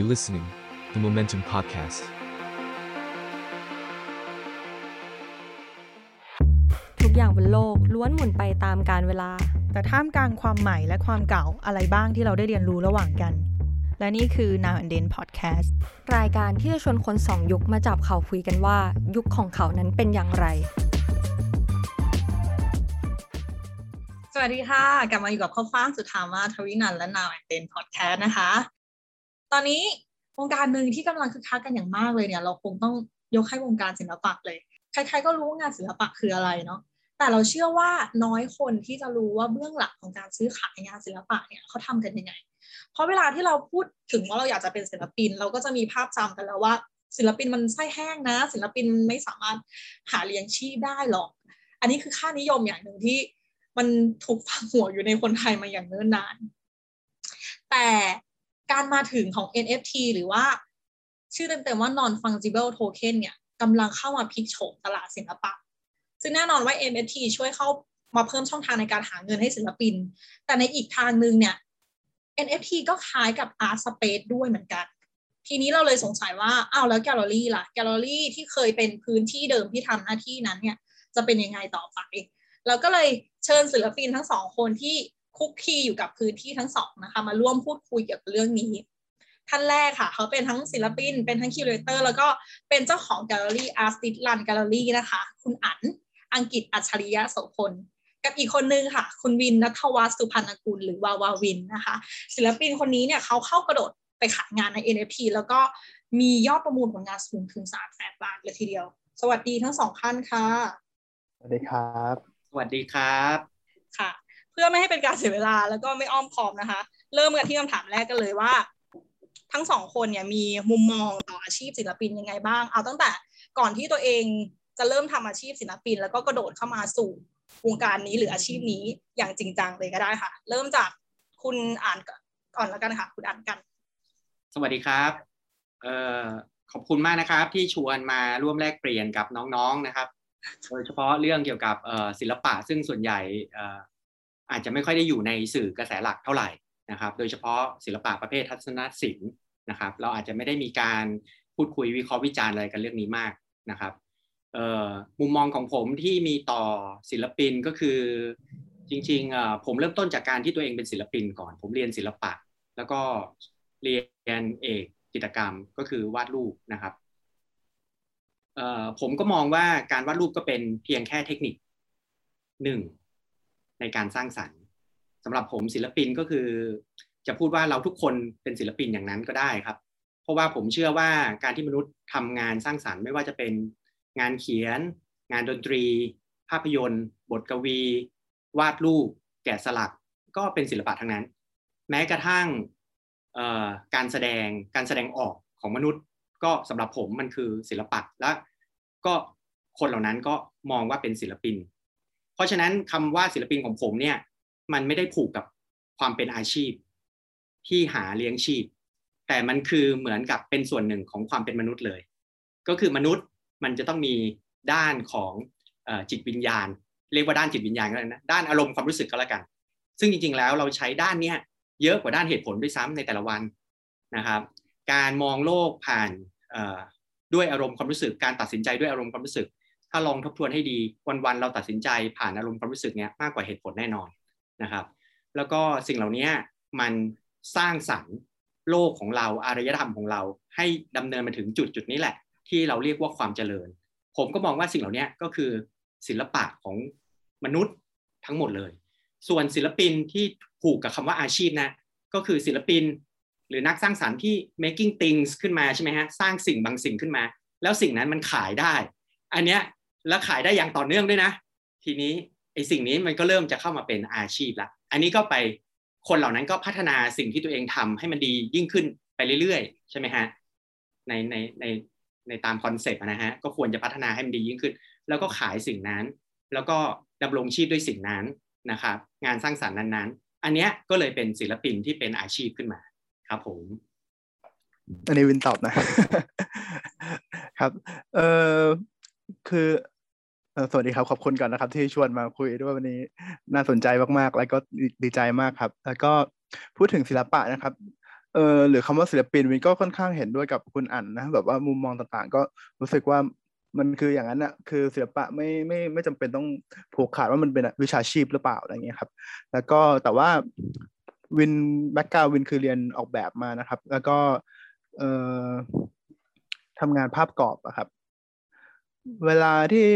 You listening, the Momentum Podcast. ทุกอย่างบนโลกล้วนหมุนไปตามกาลเวลา แต่ท่ามกลางความใหม่และความเก่าอะไรบ้างที่เราได้เรียนรู้ระหว่างกัน และนี่คือ Now and Then Podcast รายการที่จะชวนคนสองยุคมาจับเขาคุยกันว่า ยุคของเขานั้นเป็นอย่างไร สวัสดีค่ะ กลับมาอยู่กับข้าวฟ่างสุธามาทวินันท์และนาวแอนเดนพอดแคสต์นะคะ ตอนนี้วงการหนึ่งที่กำลังคึกคักกันอย่างมากเลยเนี่ย เราคงต้องยกให้วงการศิลปะเลย ใคร ๆ ก็รู้ว่างานศิลปะคืออะไรเนาะแต่เราเชื่อว่าน้อยคนที่จะรู้ว่าเบื้องหลังของการซื้อขายงานศิลปะเนี่ยเขาทำกันยังไง เพราะเวลาที่เราพูดถึงว่าเราอยากจะเป็นศิลปิน เราก็จะมีภาพจำกันแล้วว่า ศิลปินมันไส้แห้งนะ ศิลปินไม่สามารถหาเลี้ยงชีพได้หรอก อันนี้คือค่านิยมอย่างหนึ่งที่มันถูกฝังหัวอยู่ในคนไทยมาอย่างเนิ่นนาน แต่ การมาถึงของ NFT หรือว่า ชื่อเต็มๆว่า non fungible token เนี่ยกำลังเข้ามาพลิกโฉมตลาดศิลปะ ซึ่งแน่นอนว่า NFT ช่วยเข้ามาเพิ่มช่องทางในการหาเงินให้ศิลปิน แต่ในอีกทางหนึ่งเนี่ย NFT ก็คล้ายกับ Art Space ด้วยเหมือนกัน ทีนี้เราเลยสงสัยว่า อ้าวแล้วแกลเลอรี่ล่ะ แกลเลอรี่ที่เคยเป็นพื้นที่เดิมที่ทำหน้าที่นั้นเนี่ย จะเป็นยังไงต่อไป เราก็เลยเชิญศิลปินทั้งสองคนที่ คลุกคลีอยู่กับพื้นที่ทั้งสองนะคะ มาร่วมพูดคุยเกี่ยวกับเรื่องนี้ ท่านแรกค่ะ เขาเป็นทั้งศิลปิน เป็นทั้ง curator แล้วก็เป็นเจ้าของแกลเลอรี่ Artist+Run Gallery นะคะ คุณอั๋นอังกฤษอัจฉริยโสภณกับอีกคนนึงค่ะ คุณวินนัทวัฒน์สุพรรณกุลหรือวาวาวินนะคะ ศิลปินคนนี้เนี่ยเขาเข้ากระโดดไปขายงานใน NFT แล้วก็มียอดประมูลผลงานสูงถึง3แสนบาทเลยทีเดียว สวัสดีทั้งสองท่านค่ะ สวัสดีครับ สวัสดีครับ ค่ะเพื่อไม่ให้เป็นการเสียเวลาแล้วก็ไม่อ้อมค้อมนะคะ เริ่มกันที่คำถามแรกกันเลยว่า ทั้งสองคนเนี่ยมีมุมมองต่ออาชีพศิลปินยังไงบ้าง เอาตั้งแต่ก่อนที่ตัวเองจะเริ่มทำอาชีพศิลปิน แล้วก็กระโดดเข้ามาสู่วงการนี้หรืออาชีพนี้อย่างจริงจังเลยก็ได้ค่ะ เริ่มจากคุณอ่านก่อนแล้วกันค่ะคุณอ่านกัน สวัสดีครับเอ่อขอบคุณมากนะครับ ที่ชวนมาร่วมแลกเปลี่ยนกับน้องๆนะครับ โดยเฉพาะเรื่องเกี่ยวกับศิลปะซึ่งส่วนใหญ่ อาจจะไม่ค่อยได้อยู่ในสื่อกระแสหลักเท่าไหร่นะครับ โดยเฉพาะศิลปะประเภททัศนศิลป์นะครับ เราอาจจะไม่ได้มีการพูดคุยวิเคราะห์วิจารณ์อะไรกันเรื่องนี้มากนะครับมุมมองของผมที่มีต่อศิลปินก็คือจริงๆผมเริ่มต้นจากการที่ตัวเองเป็นศิลปินก่อน ผมเรียนศิลปะ แล้วก็เรียนเอกจิตรกรรมก็คือวาดรูปนะครับผมก็มองว่าการวาดรูปก็เป็นเพียงแค่เทคนิคหนึ่ง ในการสร้างสรรค์สำหรับผมศิลปินก็คือ จะพูดว่าเราทุกคนเป็นศิลปินอย่างนั้นก็ได้ครับ เพราะว่าผมเชื่อว่าการที่มนุษย์ทำงานสร้างสรรค์ ไม่ว่าจะเป็นงานเขียน งานดนตรี ภาพยนตร์ บทกวี วาดรูป แกะสลัก ก็เป็นศิลปะทั้งนั้น แม้กระทั่งการแสดงการแสดงออกของมนุษย์ ก็สำหรับผมมันคือศิลปะและก็คนเหล่านั้นก็มองว่าเป็นศิลปิน เพราะฉะนั้นคำว่าศิลปินของผมเนี่ย มันไม่ได้ผูกกับความเป็นอาชีพ ที่หาเลี้ยงชีพ แต่มันคือเหมือนกับเป็นส่วนหนึ่งของความเป็นมนุษย์เลย ก็คือมนุษย์มันจะต้องมีด้านของจิตวิญญาณ เรียกว่าด้านจิตวิญญาณก็ได้วนะด้านอารมณ์ความรู้สึกก็แล้วกัน ซึ่งจริงๆแล้วเราใช้ด้านเนี้ยเยอะกว่าด้านเหตุผลด้วยซ้ำในแต่ละวันนะครับ การมองโลกผ่านด้วยอารมณ์ความรู้สึก การตัดสินใจด้วยอารมณ์ความรู้สึก ถ้าลองทบทวนให้ดีวันๆเราตัดสินใจผ่านอารมณ์ความรู้สึกเนี้ยมากกว่าเหตุผลแน่นอนนะครับ แล้วก็สิ่งเหล่านี้มันสร้างสรรค์โลกของเราอารยธรรมของเรา ให้ดำเนินมาถึงจุดจุดนี้แหละ ที่เราเรียกว่าความเจริญ ผมก็มองว่าสิ่งเหล่านี้ก็คือศิลปะของมนุษย์ทั้งหมดเลย ส่วนศิลปินที่ผูกกับคำว่าอาชีพนะ ก็คือศิลปินหรือนักสร้างสารรค์ที่ making things ขึ้นมาใช่ไหมฮะ สร้างสิ่งบางสิ่งขึ้นมา แล้วสิ่งนั้นมันขายได้ อันเนี้ย แล้วขายได้อย่างต่อเนื่องด้วยนะ ทีนี้ไอ้สิ่งนี้มันก็เริ่มจะเข้ามาเป็นอาชีพละ อันนี้ก็ไปคนเหล่านั้นก็พัฒนาสิ่งที่ตัวเองทำให้มันดียิ่งขึ้นไปเรื่อยๆ ใช่ไหมฮะในในในในตามคอนเซปต์นะฮะก็ควรจะพัฒนาให้มันดียิ่งขึ้น แล้วก็ขายสิ่งนั้น แล้วก็ดำรงชีพด้วยสิ่งนั้นนะครับงานสร้างสรรค์นั้นๆ อันนี้ก็เลยเป็นศิลปินที่เป็นอาชีพขึ้นมาครับผมอันนี้วินตอบนะครับ เออคือ สวัสดีครับ ขอบคุณก่อนนะครับ ที่ชวนมาคุยด้วยวันนี้น่าสนใจมากๆ แล้วก็ดีใจมากครับ แล้วก็พูดถึงศิลปะนะครับเออหรือคำว่าศิลปินวินก็ค่อนข้างเห็นด้วยกับคุณอั๋นนะแบบว่ามุมมองต่างๆ ก็รู้สึกว่ามันคืออย่างนั้นอะคือศิลปะไม่ไม่ไม่จำเป็นต้องผูกขาดว่ามันเป็นวิชาชีพหรือเปล่าอะไรเงี้ยครับ แล้วก็แต่ว่าวินแบ็กกราววินคือเรียนออกแบบมานะครับ แล้วก็เอ่อทำงานภาพกรอบอะครับ เวลาที่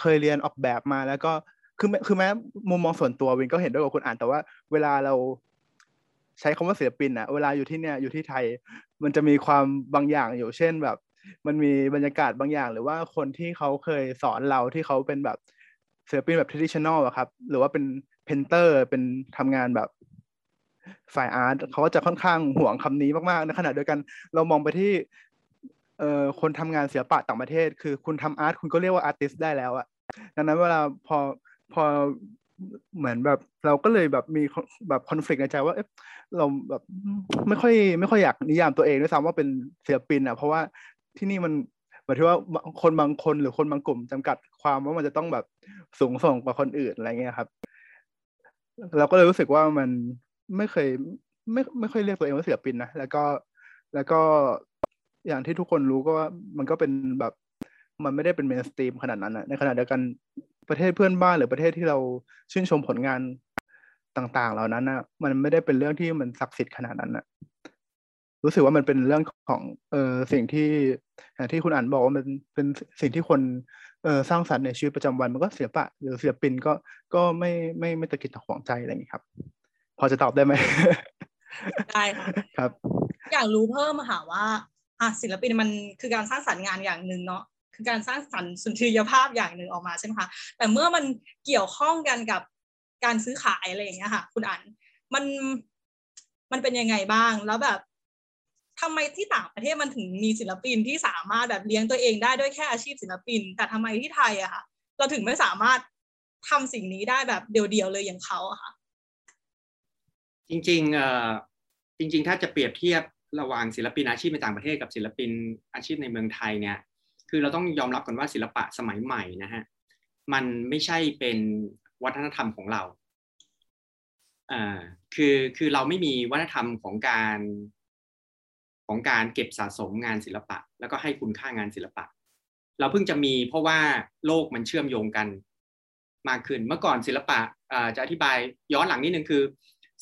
เคยเรียนออกแบบมาแล้วก็คือคือแม้มุมมองส่วนตัววินก็เห็นด้วยกับคุณอ่านแต่ว่า เวลาเราใช้คำว่าศิลปินอะเวลาอยู่ที่เนี่ยอยู่ที่ไทย มันจะมีความบางอย่างอยู่เช่นแบบ มันมีบรรยากาศบางอย่าง หรือว่าคนที่เขาเคยสอนเราที่เขาเป็นแบบศิลปินแบบ traditional อะครับ หรือว่าเป็นเพนเตอร์เป็นทำงานแบบฝ่ายอาร์ตเขาจะค่อนข้างห่วงคำนี้มากๆในขณะเดียวกัน เรามองไปที่ เอ่อคนทำงานศิลปะต่างประเทศ คือคุณทำอาร์ตคุณก็เรียกว่าอาร์ติสได้แล้วอะดังนั้นเวลาพอพอเหมือนแบบเราก็เลยแบบมีแบบคอน FLICT ในใจว่าเอ๊ะเราแบบไม่ค่อยไม่ค่อยอยากนิยามตัวเองด้วยซ้ำว่าเป็นศิลปินอะเพราะว่าที่นี่มันหมายถึงว่าคนบางคนหรือคนบางกลุ่มจำกัดความว่ามันจะต้องแบบสูงส่งกว่าคนอื่นอะไรเงี้ยครับ เราก็เลยรู้สึกว่ามันไม่เคยไม่ไม่ค่อยเรียกตัวเองว่าศิลปินนะแล้วก็แล้วก็ อย่างที่ทุกคนรู้ก็ว่ามันก็เป็นแบบมันไม่ได้เป็นเมนสตรีมขนาดนั้นนะในขณะเดียวกันประเทศเพื่อนบ้านหรือประเทศที่เราชื่นชมผลงานต่างๆ เหล่านั้นนะมันไม่ได้เป็นเรื่องที่มันศักดิ์สิทธิ์ขนาดนั้นนะรู้สึกว่ามันเป็นเรื่องของเออสิ่งที่อย่างที่คุณอ่านบอกว่ามันเป็นสิ่งที่คนเออสร้างสรรค์ในชีวิตประจำวันมันก็ศิลปะ หรือศิลปินก็ก็ไม่ไม่ไม่ตะกิดตะขวงใจอะไรอย่างนี้ครับ พอจะตอบได้ไหมได้ค่ะครับ อยากรู้เพิ่มค่ะว่า อะศิลปินมันคือการสร้างสรรค์งานอย่างหนึ่งเนาะคือการสร้างสรรค์สุนทรียภาพอย่างหนึ่งออกมาใช่ไหมคะแต่เมื่อมันเกี่ยวข้องกันกับการซื้อขายอะไรอย่างเงี้ยค่ะ คุณอันมันมันเป็นยังไงบ้างแล้วแบบทำไมที่ต่างประเทศมันถึงมีศิลปินที่สามารถแบบเลี้ยงตัวเองได้ด้วยแค่อาชีพศิลปิน แต่ทำไมที่ไทยอะค่ะเราถึงไม่สามารถทำสิ่งนี้ได้แบบเดียวๆเลยอย่างเขาอะค่ะ จริงๆเอ่อจริง ๆ ถ้าจะเปรียบเทียบ ระหว่างศิลปินอาชีพในต่างประเทศกับศิลปินอาชีพในเมืองไทยเนี่ยคือเราต้องยอมรับก่อนว่าศิลปะสมัยใหม่นะฮะมันไม่ใช่เป็นวัฒนธรรมของเราอ่าคือคือเราไม่มีวัฒนธรรมของการของการเก็บสะสมงานศิลปะ แล้วก็ให้คุณค่างานศิลปะ เราเพิ่งจะมีเพราะว่าโลกมันเชื่อมโยงกันมากขึ้นเมื่อก่อนศิลปะจะอธิบายย้อนหลังนิดนึงคือ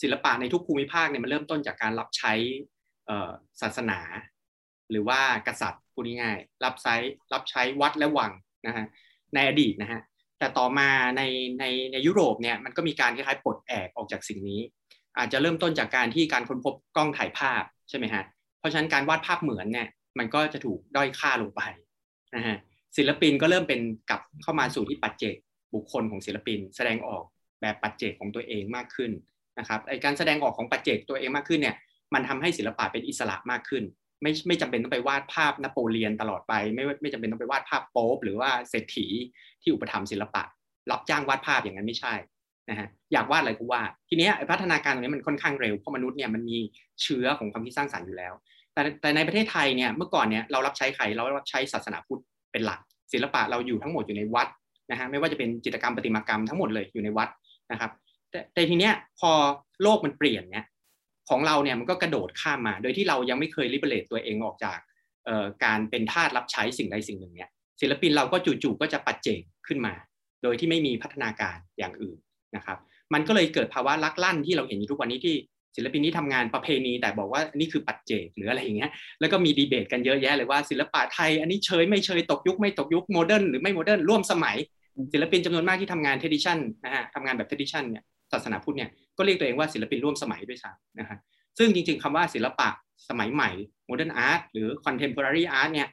ศิลปะในทุกภูมิภาคเนี่ยมันเริ่มต้นจากการรับใช้ ศาสนา หรือว่ากษัตริย์พูดง่ายๆรับใช้รับใช้วัดและวังนะฮะในอดีตนะฮะแต่ต่อมาในในในยุโรปเนี่ยมันก็มีการคล้ายๆปลดแอกออกจากสิ่งนี้ อาจจะเริ่มต้นจากการที่การค้นพบกล้องถ่ายภาพใช่ไหมฮะเพราะฉะนั้นการวาดภาพเหมือนเนี่ยมันก็จะถูกด้อยค่าลงไปนะฮะศิลปินก็เริ่มเป็นกลับเข้ามาสู่ที่ปัจเจกบุคคลของศิลปิน แสดงออกแบบปัจเจกของตัวเองมากขึ้นนะครับไอการแสดงออกของปัจเจกตัวเองมากขึ้นเนี่ย มันทำให้ศิลปะเป็นอิสระมากขึ้น ไม่ไม่จำเป็นต้องไปวาดภาพนโปเลียนตลอดไป ไม่ไม่จำเป็นต้องไปวาดภาพโป๊หรือว่าเศรษฐีที่อุปถัมภ์ศิลปะ รับจ้างวาดภาพอย่างนั้นไม่ใช่นะฮะอยากวาดอะไรก็วาดทีนี้พัฒนาการตรงนี้มันค่อนข้างเร็วเพราะมนุษย์เนี่ยมันมีเชื้อของความคิดสร้างสรรค์อยู่แล้ว แต่แต่ในประเทศไทยเนี่ยเมื่อก่อนเนี่ยเรารับใช้ใครเรารับใช้ศาสนาพุทธเป็นหลัก ศิลปะเราอยู่ทั้งหมดอยู่ในวัดนะฮะไม่ว่าจะเป็นจิตรกรรมประติมากรรมทั้งหมดเลยอยู่ในวัดนะครับแต่แต่ทีเนี้ยพอโลกมันเปลี่ยนเนี่ย ของเราเนี่ยมันก็กระโดดข้ามมา โดยที่เรายังไม่เคยลิเบเลตตัวเองออกจากการเป็นทาสรับใช้สิ่งใดสิ่งหนึ่งเนี่ยศิลปินเราก็จู่ๆก็จะปัจเจกขึ้นมา โดยที่ไม่มีพัฒนาการอย่างอื่นนะครับมันก็เลยเกิดภาวะลักลั่นที่เราเห็นอยู่ทุกวันนี้ที่ศิลปินที่ทำงานประเพณี แต่บอกว่านี่คือปัจเจกหรืออะไรอย่างเงี้ยแล้วก็มีดีเบตกันเยอะแยะเลยว่าศิลปะไทย อันนี้เชยไม่เชยตกยุคไม่ตกยุค modern หรือไม่ modern ร่วมสมัย ศิลปินจำนวนมากที่ทำงาน tradition นะฮะทำงานแบบ tradition เนี่ย ศาสนาพุทธเนี่ยก็เรียกตัวเองว่าศิลปินร่วมสมัยด้วยซ้ำนะฮะซึ่งจริงๆคำว่าศิลปะสมัยใหม่ modern art หรือ contemporary art เนี่ย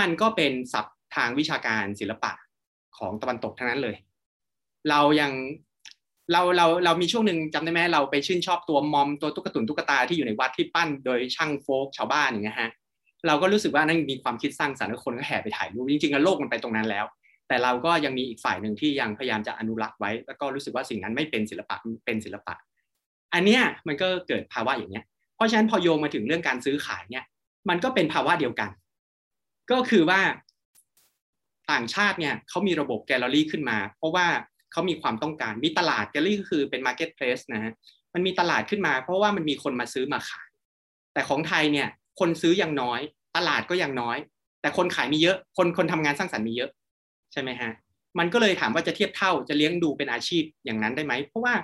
มันก็เป็นศัพท์ทางวิชาการศิลปะของตะวันตกทั้งนั้นเลย เรายังเราเราเรามีช่วงหนึ่งจำได้ไหมเราไปชื่นชอบตัวมอมตัวตุ๊กตุนตุ๊กตาที่อยู่ในวัดที่ปั้นโดยช่างโฟกชาวบ้านอย่างเงี้ยฮะเราก็รู้สึกว่านั่นมีความคิดสร้างสรรค์คนก็แห่ไปถ่ายรูปจริงๆแล้วโลกมันไปตรงนั้นแล้ว แต่เราก็ยังมีอีกฝ่ายหนึ่งที่ยังพยายามจะอนุรักษ์ไว้ แล้วก็รู้สึกว่าสิ่งนั้นไม่เป็นศิลปะเป็นศิลปะ อันเนี้ยมันก็เกิดภาวะอย่างเนี้ย เพราะฉะนั้นพอโยงมาถึงเรื่องการซื้อขายเนี่ย มันก็เป็นภาวะเดียวกัน ก็คือว่าต่างชาติเนี่ยเขามีระบบแกลเลอรี่ขึ้นมา เพราะว่าเขามีความต้องการมีตลาดแกลเลอรี่ก็คือเป็น marketplace นะฮะมันมีตลาดขึ้นมา เพราะว่ามันมีคนมาซื้อมาขาย แต่ของไทยเนี่ยคนซื้อยังน้อย ตลาดก็ยังน้อย แต่คนขายมีเยอะ คนคนทำงานสร้างสรรค์มีเยอะ ใช่ไหมฮะมันก็เลยถามว่าจะเทียบเท่าจะเลี้ยงดูเป็นอาชีพอย่างนั้นได้ไหมเพราะว่า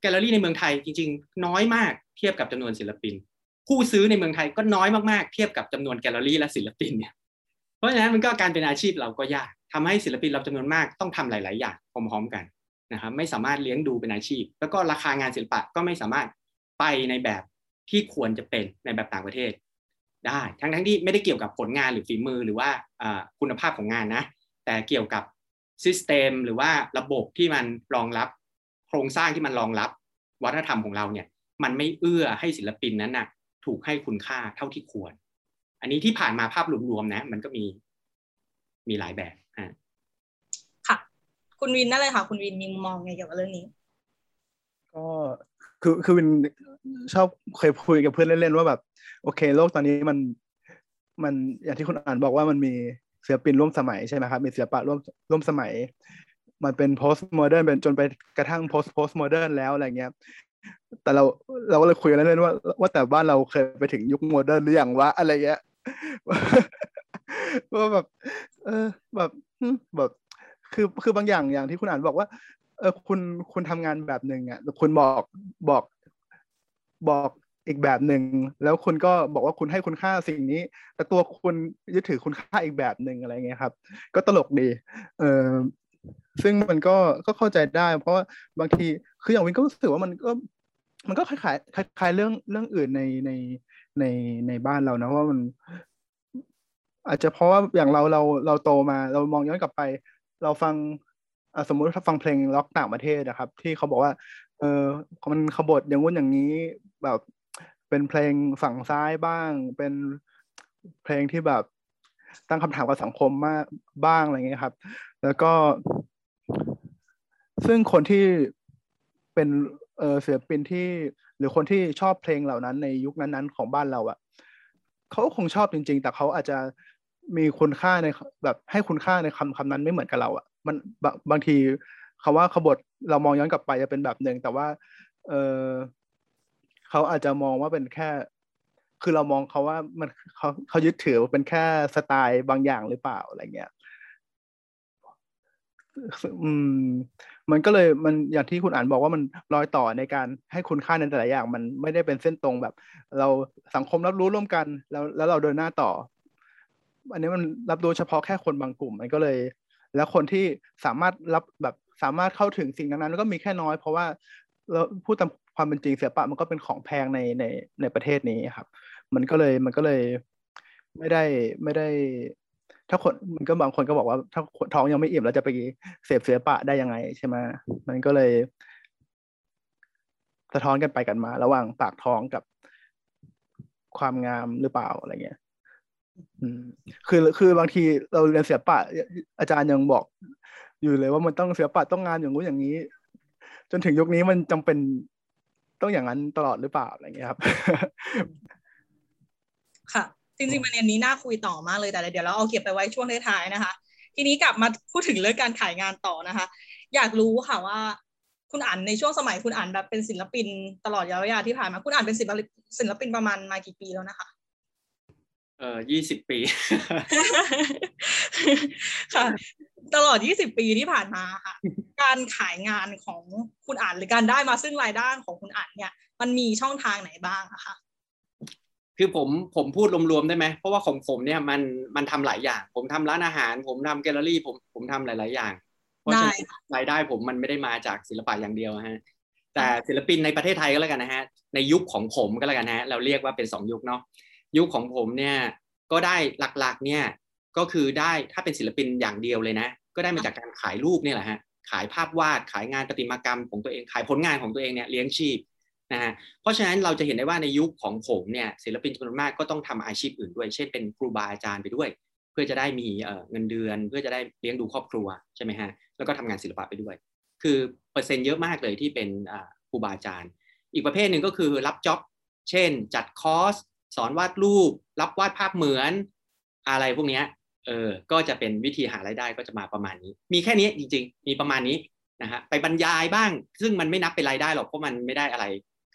แกลเลอรี่ในเมืองไทยจริง ๆ น้อยมากเทียบกับจำนวนศิลปิน ผู้ซื้อในเมืองไทยก็น้อยมากๆเทียบกับจำนวนแกลเลอรี่และศิลปินเนี่ยเพราะฉะนั้นมันก็การเป็นอาชีพเราก็ยากทำให้ศิลปินเราจำนวนมากต้องทำหลาย ๆ อย่างพร้อมๆกันนะครับไม่สามารถเลี้ยงดูเป็นอาชีพ แล้วก็ราคางานศิลปะก็ไม่สามารถไปในแบบที่ควรจะเป็นในแบบต่างประเทศ ได้ทั้งทั้งที่ไม่ได้เกี่ยวกับผลงานหรือฝีมือหรือว่าคุณภาพของงานนะ แต่เกี่ยวกับซิสเต็มหรือว่าระบบที่มันรองรับ โครงสร้างที่มันรองรับ วัฒนธรรมของเราเนี่ย มันไม่เอื้อให้ศิลปินนั้นนะ่ะถูกให้คุณค่าเท่าที่ควร อันนี้ที่ผ่านมาภาพรวมๆนะ มันก็มีมีหลายแบบฮะค่ะ คุณวินนั่นเลยค่ะ คุณวินมีมุมมองไงเกี่ยวกับเรื่องนี้ ก็คือคือวินชอบเคยคุยกับเพื่อนเล่นๆว่าแบบ โอเค โลกตอนนี้มันมันอย่างที่คุณอ่านบอกว่ามันมี ศิลปินร่วมสมัยใช่ไหมครับมีศิลปะร่วมร่วมสมัย มันเป็น post modern เป็นจนไปกระทั่ง post post modern แล้วอะไรเงี้ยแต่เราเราก็เลยคุยกันเล่นว่า ว่าแต่บ้านเราเคยไปถึงยุคโมเดิร์นหรือยังวะอะไรเงี้ยว่าแบบ เออแบบแบบ คือคือบางอย่างอย่างที่คุณอ่านบอกว่า เออคุณคุณทำงานแบบหนึ่งอะคุณบอกบอกบอก อีกแบบหนึ่งแล้วคุณก็บอกว่าคุณให้คุณค่าสิ่งนี้ แต่ตัวคุณยึดถือคุณค่าอีกแบบหนึ่งอะไรเงี้ยครับ ก็ตลกดีเออซึ่งมันก็ก็เข้าใจได้ เพราะว่าบางทีคืออย่างวินก็รู้สึกว่ามันก็ มันก็คล้ายๆคล้ายๆเรื่องเรื่องอื่นในในในในบ้านเรานะว่ามัน อาจจะเพราะว่าอย่างเราเราเราโตมา เรามองย้อนกลับไป เราฟังสมมุติถ้าฟังเพลงล็อกต่างประเทศนะครับ ที่เขาบอกว่า เออมันขบฏอย่างงู้นอย่างนี้แบบ เป็นเพลงฝั่งซ้ายบ้าง เป็นเพลงที่แบบตั้งคำถามกับสังคมมากบ้างอะไรเงี้ยครับ แล้วก็ ซึ่งคนที่เป็นเออศิลปินที่หรือคนที่ชอบเพลงเหล่านั้นในยุคนั้นๆของบ้านเราอะ่ะเขาคงชอบจริง ๆ แต่เขาอาจจะมีคุณค่าในแบบให้คุณค่าในคำคำนั้นไม่เหมือนกับเราอะ่ะ มันบางทีคำว่าขบฏเรามองย้อนกลับไปจะเป็นแบบหนึ่งแต่ว่า เออ เขาอาจจะมองว่าเป็นแค่ คือเรามองเขาว่ามันเขาเขายึดถือว่าเป็นแค่สไตล์บางอย่างหรือเปล่าอะไรเงี้ยอืม มันก็เลยมันอย่างที่คุณอ่านบอกว่ามันรอยต่อในการให้คุณค่าในแต่ละอย่าง มันไม่ได้เป็นเส้นตรงแบบ เราสังคมรับรู้ร่วมกัน แล้วแล้วเราเดินหน้าต่อ อันนี้มันรับรู้เฉพาะแค่คนบางกลุ่ม มันก็เลย แล้วคนที่สามารถรับแบบสามารถเข้าถึงสิ่งนั้นก็มีแค่น้อย เพราะว่าเราพูดตาม ความเป็นจริงศิลปะมันก็เป็นของแพงในในในประเทศนี้ครับ มันก็เลยมันก็เลยไม่ได้ไม่ได้ ถ้าคนมันก็บางคนก็บอกว่า ถ้าท้องยังไม่อิ่มแล้วจะไปเสพศิลปะได้ยังไงใช่ไหมมันก็เลยสะท้อนกันไปกันมา ระหว่างปากท้องกับความงามหรือเปล่าอะไรเงี้ยอืมคือคือบางทีเราเรียนศิลปะ อาจารย์ยังบอก อยู่เลยว่ามันต้องศิลปะต้องงานอย่างงู้นอย่างนี้ จนถึงยุคนี้มันจำเป็น ต้องอย่างนั้นตลอดหรือเปล่าอะไรเงี้ยครับ ค่ะ จริงๆประเด็นนี้น่าคุยต่อมากเลยแต่เดี๋ยวเราเอาเก็บไปไว้ช่วงท้ายๆนะคะ ทีนี้กลับมาพูดถึงเรื่องการขายงานต่อนะคะ อยากรู้ค่ะว่าคุณอ่านในช่วงสมัยคุณอ่านแบบเป็นศิลปินตลอดระยะที่ผ่านมาคุณอ่านเป็นศิลปินศิลปินประมาณมากี่ปีแล้วนะคะ เอ่อยี่สิบปี ค่ะ ตลอด20ปีที่ผ่านมาค่ะ การขายงานของคุณอ่านหรือการได้มาซึ่งรายได้ของคุณอ่านเนี่ย มันมีช่องทางไหนบ้างอะคะคือผมผมพูดรวมๆได้ไหมเพราะว่าของผมเนี่ยมันมันทำหลายอย่าง ผมทำร้านอาหาร ผมทำแกลเลอรี่ ผมผมทำหลาย ๆ อย่าง เพราะฉะนั้นรายได้ผมมันไม่ได้มาจากศิลปะอย่างเดียวฮะแต่ศิลปินในประเทศไทยก็แล้วกันนะฮะในยุคของผมก็แล้วกันฮะเราเรียกว่าเป็นสองยุคเนาะ ยุคของผมเนี่ยก็ได้หลักๆเนี่ยก็คือได้ถ้าเป็นศิลปินอย่างเดียวเลยนะ ก็ได้มาจากการขายรูปเนี่ยแหละฮะขายภาพวาดขายงานประติมากรรมของตัวเองขายผลงานของตัวเองเนี่ยเลี้ยงชีพนะฮะเพราะฉะนั้นเราจะเห็นได้ว่าในยุคของผมเนี่ยศิลปินจำนวนมากก็ต้องทำอาชีพอื่นด้วย เช่นเป็นครูบาอาจารย์ไปด้วย เพื่อจะได้มีเงินเดือน เพื่อจะได้เลี้ยงดูครอบครัวใช่ไหมฮะแล้วก็ทำงานศิลปะไปด้วย คือเปอร์เซ็นต์เยอะมากเลยที่เป็นครูบาอาจารย์ อีกประเภทหนึ่งก็คือรับจ็อบเช่น จัดคอร์ส สอนวาดรูป รับวาดภาพเหมือนอะไรพวกนี้เออก็จะเป็นวิธีหารายได้ก็จะมาประมาณนี้ มีแค่นี้จริง ๆ มีประมาณนี้นะฮะไปบรรยายบ้าง ซึ่งมันไม่นับเป็นรายได้หรอกเพราะมันไม่ได้อะไร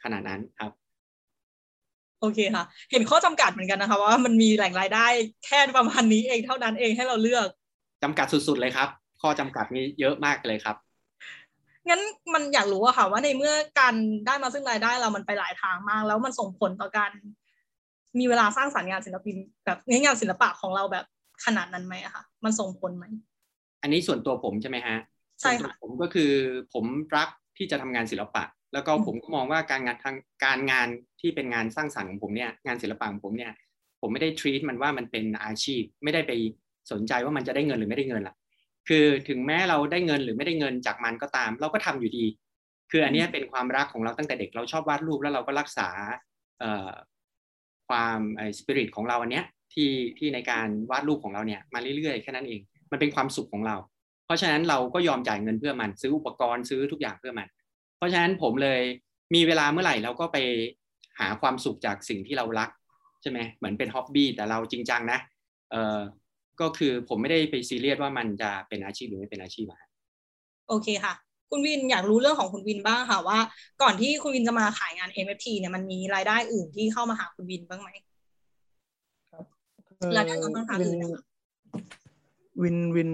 ขนาดนั้นครับโอเคค่ะ เห็นข้อจำกัดเหมือนกันนะคะว่ามันมีแหล่งรายได้แค่ประมาณนี้เองเท่านั้นเองให้เราเลือกจำกัดสุดๆเลยครับ ข้อจำกัดมีเยอะมากเลยครับ งั้นมันอยากรู้อะค่ะว่าในเมื่อการได้มาซึ่งรายได้เรามันไปหลายทางมาก แล้วมันส่งผลต่อการ มีเวลาสร้างสรรค์งานศิลปินแบบงานศิลปะของเราแบบขนาดนั้นไหมอะคะมันส่งผลไหมอันนี้ส่วนตัวผมใช่ไหมฮะใช่ค่ะส่วนตัวผมก็คือผมรักที่จะทำงานศิลปะ แล้วก็อืมผมก็มองว่าการงานทางการงานที่เป็นงานสร้างสรรค์ของผมเนี่ยงานศิลปะของผมเนี่ยผมไม่ได้ treat มันว่ามันเป็นอาชีพ ไม่ได้ไปสนใจว่ามันจะได้เงินหรือไม่ได้เงินล่ะ คือถึงแม้เราได้เงินหรือไม่ได้เงินจากมันก็ตาม เราก็ทำอยู่ดี คืออันเนี้ยเป็นความรักของเราตั้งแต่เด็กเราชอบวาดรูปแล้วเราก็รักษาเอ่อ ความไอ้สปิริตของเราอันเนี้ยที่ที่ในการวาดรูปของเราเนี่ยมาเรื่อยๆแค่นั้นเอง มันเป็นความสุขของเรา เพราะฉะนั้นเราก็ยอมจ่ายเงินเพื่อมันซื้ออุปกรณ์ซื้อทุกอย่างเพื่อมัน เพราะฉะนั้นผมเลยมีเวลาเมื่อไหร่เราก็ไปหาความสุขจากสิ่งที่เรารักใช่ไหมเหมือนเป็นฮ็อบบี้แต่เราจริงจังนะเออก็คือผมไม่ได้ไปซีเรียสว่ามันจะเป็นอาชีพหรือไม่เป็นอาชีพอะโอเคค่ะ คุณวินอยากรู้เรื่องของคุณวินบ้างค่ะว่า ก่อนที่คุณวินจะมาขายงาน NFT เนี่ยมันมีรายได้อื่นที่เข้ามาหาคุณวินบ้างไหมรายได้ค่อนข้างอื่นนะคะวินวิน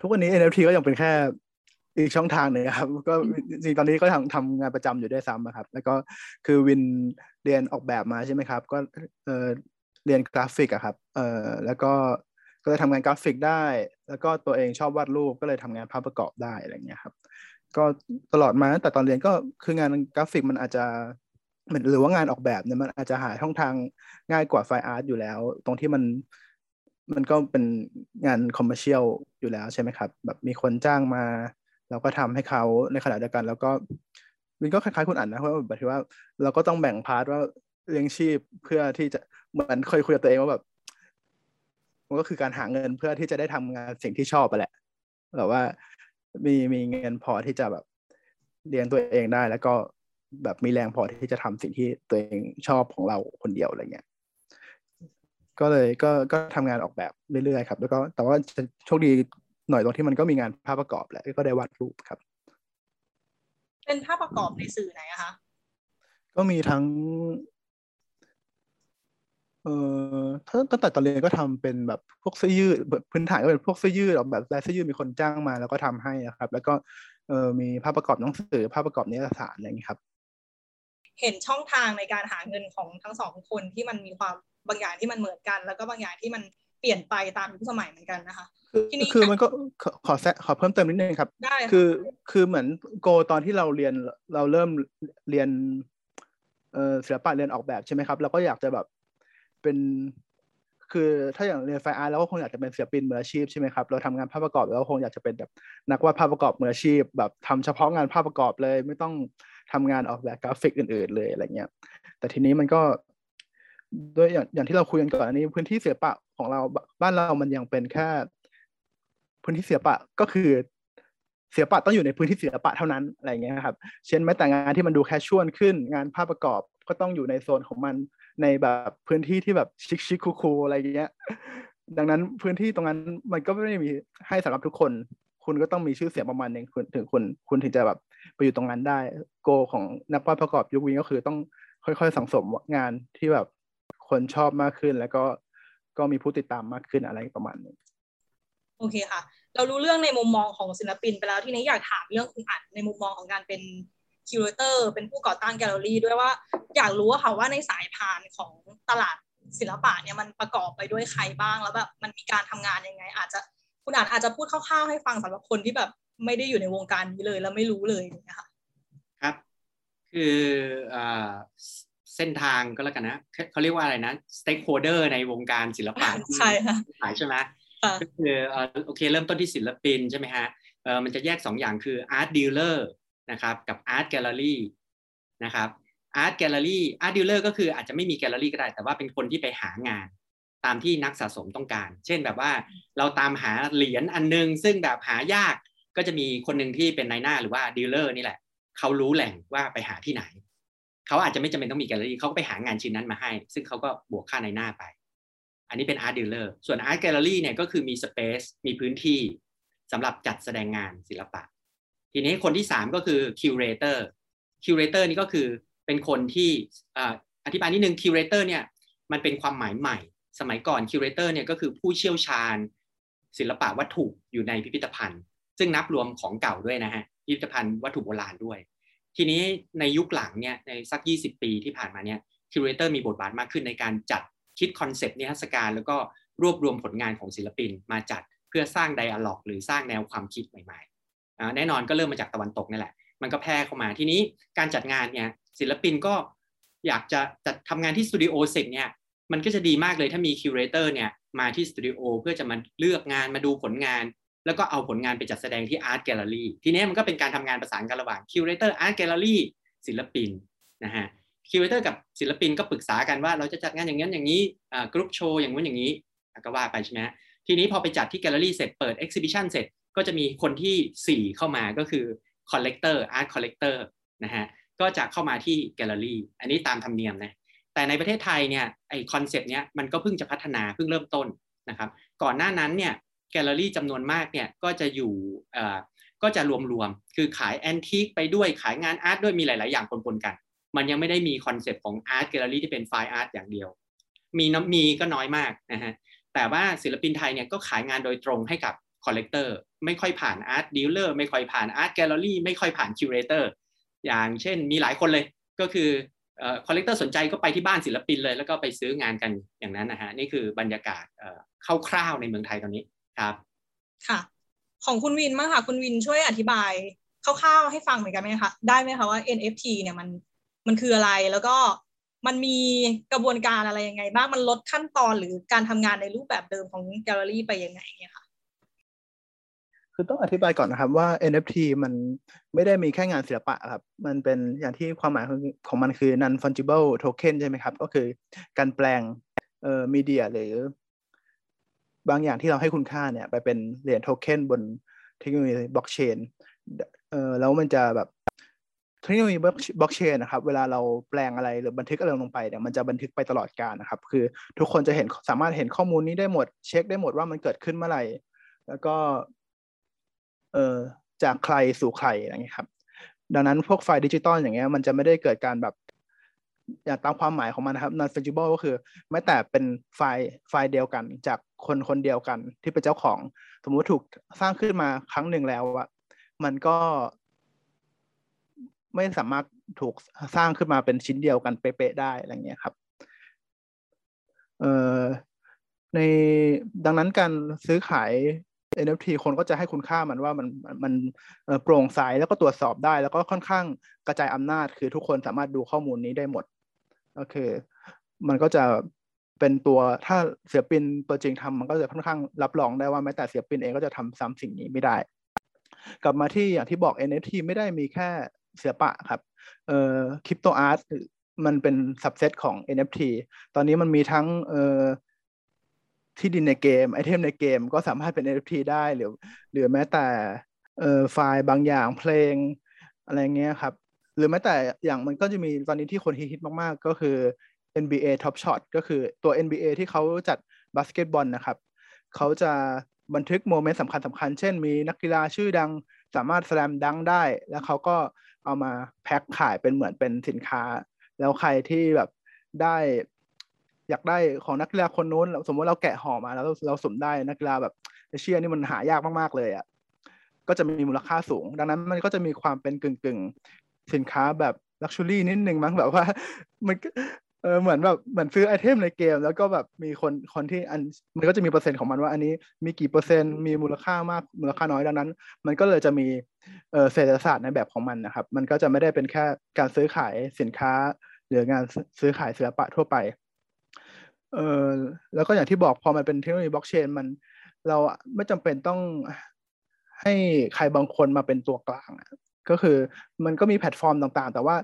ทุกวันนี้ NFT ก็ยังเป็นแค่อีกช่องทางหนึ่งครับ ก็จริงๆตอนนี้ก็ทำทำงานประจำอยู่ด้วยซ้ำอะครับ แล้วก็คือวินเรียนออกแบบมาใช่ไหมครับ ก็เออเรียนกราฟิกอะครับเออแล้วก็ ก็เลยทำงานกราฟิกได้ แล้วก็ตัวเองชอบวาดรูปก็เลยทำงานภาพประกอบได้อะไรเงี้ยครับ ก็ตลอดมาตั้งแต่ตอนเรียนก็คืองานกราฟิกมันอาจจะเหมือนหรือว่างานออกแบบเนี่ยมันอาจจะหาช่องทางง่ายกว่า fine art อยู่แล้ว ตรงที่มันมันก็เป็นงาน commercial อยู่แล้วใช่ไหมครับ แบบมีคนจ้างมาเราก็ทำให้เขาในขณะเดียวกันแล้วก็มันก็คล้ายๆคุณอั๋นนะเพราะว่าแบบที่ว่า เราก็ต้องแบ่ง part ว่าเลี้ยงชีพเพื่อที่จะเหมือนเคยคุยกับตัวเองว่าแบบ มันก็คือการหาเงินเพื่อที่จะได้ทำงานสิ่งที่ชอบไปแหละแบบว่ามีมีเงินพอที่จะแบบเลี้ยงตัวเองได้ แล้วก็แบบมีแรงพอที่จะทำสิ่งที่ตัวเองชอบของเราคนเดียวอะไรเงี้ยก็เลยก็ก็ทำงานออกแบบเรื่อยๆครับ แล้วก็แต่ว่าจะโชคดีหน่อยตรงที่มันก็มีงานภาพประกอบแหละก็ได้วาดรูปครับ เป็นภาพประกอบในสื่อไหนอะคะก็มีทั้ง เอ่อถ้าตั้งแต่ตอนเรียนก็ทำเป็นแบบพวกเสื้อยืดแบบพื้นฐานก็เป็นพวกเสื้อยืดออกแบบลายเสื้อยืดมีคนจ้างมาแล้วก็ทำให้อะครับ แล้วก็เอ่อมีภาพประกอบหนังสือภาพประกอบนิตยสารอะไรอย่างนี้ครับ เห็นช่องทางในการหาเงินของทั้งสองคนที่มันมีความบางอย่างที่มันเหมือนกัน แล้วก็บางอย่างที่มันเปลี่ยนไปตามยุคสมัยเหมือนกันนะคะคือทีนี้คือมันก็ขอขอแซะขอเพิ่มเติมนิดนึงครับได้ค่ะคือคือเหมือนโกตอนที่เราเรียนเราเริ่มเรียนเอ่อศิลปะเรียนออกแบบใช่ไหมครับเราก็อยากจะแบบ เป็นคือถ้าอย่างเรียนไฟอาร์ตเราก็คงอยากจะเป็นศิลปินมืออาชีพใช่ไหมครับเราทำงานภาพประกอบแล้วคงอยากจะเป็นแบบนักวาดภาพประกอบมืออาชีพ แบบทำเฉพาะงานภาพประกอบเลย ไม่ต้องทำงานออกแบบกราฟิกอื่น ๆ เลยอะไรเงี้ยแต่ทีนี้มันก็ด้วยอย่างอย่างที่เราคุยกันก่อนอันนี้ พื้นที่ศิลปะของเราบ้านเรามันยังเป็นแค่ พื้นที่ศิลปะก็คือศิลปะต้องอยู่ในพื้นที่ศิลปะเท่านั้นอะไรเงี้ยครับ เช่นแม้แต่งานที่มันดู casual ขึ้น งานภาพประกอบก็ต้องอยู่ในโซนของมัน ในแบบพื้นที่ที่แบบ chic chic cool cool อะไรเงี้ย ดังนั้นพื้นที่ตรงนั้นมันก็ไม่ได้มีให้สำหรับทุกคน คุณก็ต้องมีชื่อเสียงประมาณหนึ่งถึงคุณคุณถึงจะแบบไปอยู่ตรงนั้นได้ โกของนักวาดประกอบยุคนี้ก็คือต้องค่อยๆสังสมงานที่แบบคนชอบมากขึ้น แล้วก็ก็มีผู้ติดตามมากขึ้นอะไรประมาณนี้โอเคค่ะ เรารู้เรื่องในมุมมองของศิลปินไปแล้วที่นี้อยากถามเรื่องคุณอัดในมุมมองของการเป็น คิวเรเตอร์เป็นผู้ก่อตั้งแกลเลอรี่ด้วยว่าอยากรู้ว่าค่ะว่าในสายพานของตลาดศิลปะเนี่ยมันประกอบไปด้วยใครบ้างแล้วแบบมันมีการทำงานยังไง อาจจะคุณอาจอาจจะพูดคร่าวๆให้ฟังสำหรับคนที่แบบไม่ได้อยู่ในวงการนี้เลยแล้วไม่รู้เลยอย่างเงี้ยค่ะครับ คืออ่าเส้นทางก็แล้วกันนะเขาเขาเรียกว่าอะไรนะ stakeholder ในวงการศิลปะที่ใช่ค่ะขายใช่ไหมค่ะก็คือเอ่อโอเคเริ่มต้นที่ศิลปินใช่ไหมฮะเออมันจะแยกสองอย่างคือ art dealer นะครับกับ art gallery นะครับ art gallery art dealer ก็คืออาจจะไม่มีแกลเลอรี่ก็ได้ แต่ว่าเป็นคนที่ไปหางานตามที่นักสะสมต้องการ เช่นแบบว่าเราตามหาเหรียญอันนึง ซึ่งแบบหายากก็จะมีคนหนึ่งที่เป็นนายหน้าหรือว่า dealer นี่แหละเขารู้แหล่งว่าไปหาที่ไหน เขาอาจจะไม่จำเป็นต้องมีแกลเลอรี่เขาก็ไปหางานชิ้นนั้นมาให้ ซึ่งเขาก็บวกค่านายหน้าไป อันนี้เป็น art dealer ส่วน art gallery เนี่ยก็คือมี space มีพื้นที่สำหรับจัดแสดงงานศิลปะ ทีนี้คนที่ 3 ก็คือ curator curator นี่ก็คือเป็นคนที่อธิบายนิดนึง curator เนี่ยมันเป็นความหมายใหม่ สมัยก่อน curator เนี่ยก็คือผู้เชี่ยวชาญ ศิลปะวัตถุอยู่ในพิพิธภัณฑ์ ซึ่งนับรวมของเก่าด้วยนะฮะพิพิธภัณฑ์วัตถุโบราณด้วย ทีนี้ในยุคหลังเนี่ยในสัก 20 ปีที่ผ่านมาเนี่ย curator มีบทบาทมากขึ้นในการจัดคิด concept นิทรรศการ แล้วก็รวบรวมผลงานของศิลปินมาจัดเพื่อสร้าง dialogue หรือสร้างแนวความคิดใหม่ แน่นอนก็เริ่มมาจากตะวันตกนี่แหละ มันก็แพร่เข้ามาทีนี้การจัดงานเนี่ยศิลปินก็อยากจะจัดทำงานที่สตูดิโอเสร็จเนี่ยมันก็จะดีมากเลยถ้ามี curator เนี่ยมาที่สตูดิโอเพื่อจะมาเลือกงานมาดูผลงาน แล้วก็เอาผลงานไปจัดแสดงที่ art gallery ทีนี้มันก็เป็นการทำงานประสานกันระหว่าง curator art gallery ศิลปินนะฮะ curator กับศิลปินก็ปรึกษากันว่าเราจะจัดงานอย่างนั้นอย่างนี้group show อย่างนู้นอย่างนี้ก็ว่าไปใช่ไหมทีนี้พอไปจัดที่แกลเลอรี่เสร็จเปิด exhibition เสร็จ ก็จะมีคนที่ 4 เข้ามาก็คือ collector art collector นะฮะก็จะเข้ามาที่แกลเลอรี่อันนี้ตามธรรมเนียมนะแต่ในประเทศไทยเนี่ยไอ้ concept เนี้ยมันก็เพิ่งจะพัฒนาเพิ่งเริ่มต้นนะครับก่อนหน้านั้นเนี่ยแกลเลอรี่จำนวนมากเนี่ยก็จะอยู่เอ่อก็จะรวมๆ คือขาย antique ไปด้วยขายงาน art ด้วยมีหลาย ๆ อย่างปนๆกัน มันยังไม่ได้มี concept ของ art gallery ที่เป็น fine art อย่างเดียว มีน่ะมีก็น้อยมากนะฮะแต่ว่าศิลปินไทยเนี่ยก็ขายงานโดยตรงให้กับ collector ไม่ค่อยผ่าน art dealer ไม่ค่อยผ่าน art gallery ไม่ค่อยผ่าน curator อย่างเช่นมีหลายคนเลยก็คือ collector สนใจก็ไปที่บ้านศิลปินเลย แล้วก็ไปซื้องานกันอย่างนั้นนะฮะนี่คือบรรยากาศคร่าวๆในเมืองไทยตอนนี้ครับค่ะ ของคุณวินมั้งค่ะคุณวินช่วยอธิบายคร่าวๆให้ฟังเหมือนกันไหมคะได้ไหมคะว่า NFT เนี่ยมันมันคืออะไรแล้วก็มันมีกระบวนการอะไรยังไงบ้างมันลดขั้นตอนหรือการทำงานในรูปแบบเดิมของแกลเลอรี่ไปยังไงเนี่ยค่ะ คือต้องอธิบายก่อนนะครับว่า NFT มันไม่ได้มีแค่งานศิลปะครับ มันเป็นอย่างที่ความหมายของมันคือ non fungible token ใช่ไหมครับ ก็คือการแปลงเอ่อมีเดียหรือบางอย่างที่เราให้คุณค่าเนี่ย ไปเป็นเหรียญโทเค็นบนเทคโนโลยีบล็อกเชนเอ่อแล้วมันจะแบบเทคโนโลยีบล็อกเชนนะครับ เวลาเราแปลงอะไรหรือบันทึกอะไรลงไปเนี่ยมันจะบันทึกไปตลอดกาลนะครับ คือทุกคนจะเห็นสามารถเห็นข้อมูลนี้ได้หมด เช็คได้หมดว่ามันเกิดขึ้นเมื่อไหร่ แล้วก็ เออจากใครสู่ใครอะไรเงี้ยครับ ดังนั้นพวกไฟล์ดิจิตอลอย่างเงี้ยมันจะไม่ได้เกิดการแบบอย่างตามความหมายของมันนะครับ non fungible ก็คือแม้แต่เป็นไฟล์ไฟล์เดียวกันจากคนคนเดียวกันที่เป็นเจ้าของ สมมุติถูกสร้างขึ้นมาครั้งหนึ่งแล้วอะมันก็ ไม่สามารถถูกสร้างขึ้นมาเป็นชิ้นเดียวกันเป๊ะๆได้อะไรเงี้ยครับเอ่อในดังนั้นการซื้อขาย NFT คนก็จะให้คุณค่ามันว่ามันมันโปร่งใสแล้วก็ตรวจสอบได้ แล้วก็ค่อนข้างกระจายอำนาจ คือทุกคนสามารถดูข้อมูลนี้ได้หมดก็คือมันก็จะเป็นตัวถ้าศิลปินตัวจริงทำมันก็จะค่อนข้างรับรองได้ว่าแม้แต่ศิลปินเองก็จะทำซ้ำสิ่งนี้ไม่ได้ กลับมาที่อย่างที่บอก NFT ไม่ได้มีแค่ศิลปะครับเอ่อ crypto art มันเป็น subset ของ NFT ตอนนี้มันมีทั้งเอ่อ ที่ดินในเกม item ในเกมก็สามารถเป็น NFT ได้หรือหรือแม้แต่เอ่อไฟล์บางอย่างเพลงอะไรเงี้ยครับ หรือแม้แต่อย่างมันก็จะมีตอนนี้ที่คนฮิตมากๆ ก็คือ NBA Top Shot ก็คือตัว NBA ที่เขาจัดบาสเกตบอลนะครับเขาจะบันทึกโมเมนต์สำคัญสำคัญเช่นมีนักกีฬาชื่อดังสามารถแสลมดังได้ แล้วเขาก็เอามาแพ็คขายเป็นเหมือนเป็นสินค้า แล้วใครที่แบบได้ อยากได้ของนักกีฬาคนนู้น สมมติเราแกะห่อมาแล้วเราสุ่มได้นักกีฬาแบบเอเชียนี่มันหายากมากๆเลยอ่ะก็จะมีมูลค่าสูง ดังนั้นมันก็จะมีความเป็นกึ่งกึ่งสินค้าแบบ luxury นิดนึงมั้งแบบว่ามันเออเหมือนแบบเหมือนซื้อ item ในเกม แล้วก็แบบมีคนคนที่อันมันก็จะมีเปอร์เซ็นต์ของมันว่าอันนี้มีกี่เปอร์เซ็นต์มีมูลค่ามากมูลค่าน้อยดังนั้น มันก็เลยจะมีเออเศรษฐศาสตร์ในแบบของมันนะครับ มันก็จะไม่ได้เป็นแค่การซื้อขายสินค้า หรืองานซื้อขายศิลปะทั่วไป เออแล้วก็อย่างที่บอกพอมันเป็นเทคโนโลยีบล็อกเชนมัน เราไม่จำเป็นต้องให้ใครบางคนมาเป็นตัวกลาง ก็คือมันก็มีแพลตฟอร์มต่างๆ แต่ว่า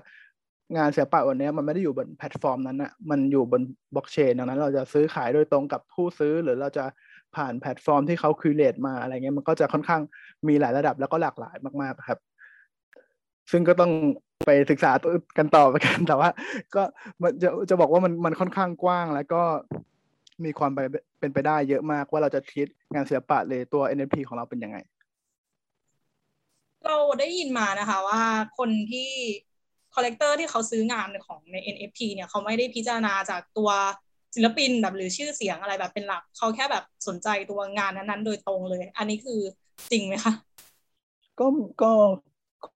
งานศิลปะวันนี้มันไม่ได้อยู่บนแพลตฟอร์มนั้นนะมันอยู่บนบล็อกเชนดังนั้น เราจะซื้อขายโดยตรงกับผู้ซื้อหรือเราจะผ่านแพลตฟอร์มที่เขา curate มาอะไรเงี้ยมันก็จะค่อนข้างมีหลายระดับแล้วก็หลากหลายมากๆครับ ซึ่งก็ต้อง ไปศึกษากันต่อไปกัน แต่ว่าก็มันจะจะบอกว่ามันมันค่อนข้างกว้างแล้วก็มีความไปเป็นไปได้เยอะมากว่าเราจะคิดงานศิลปะหรือตัว NFT ของเราเป็นยังไง เราได้ยินมานะคะว่าคนที่ collector ที่เขาซื้องานของใน NFT เนี่ยเขาไม่ได้พิจารณาจากตัวศิลปินแบบหรือชื่อเสียงอะไรแบบเป็นหลัก เขาแค่แบบสนใจตัวงานนั้นๆ โดยตรงเลย อันนี้คือจริงไหมคะ ก็ก็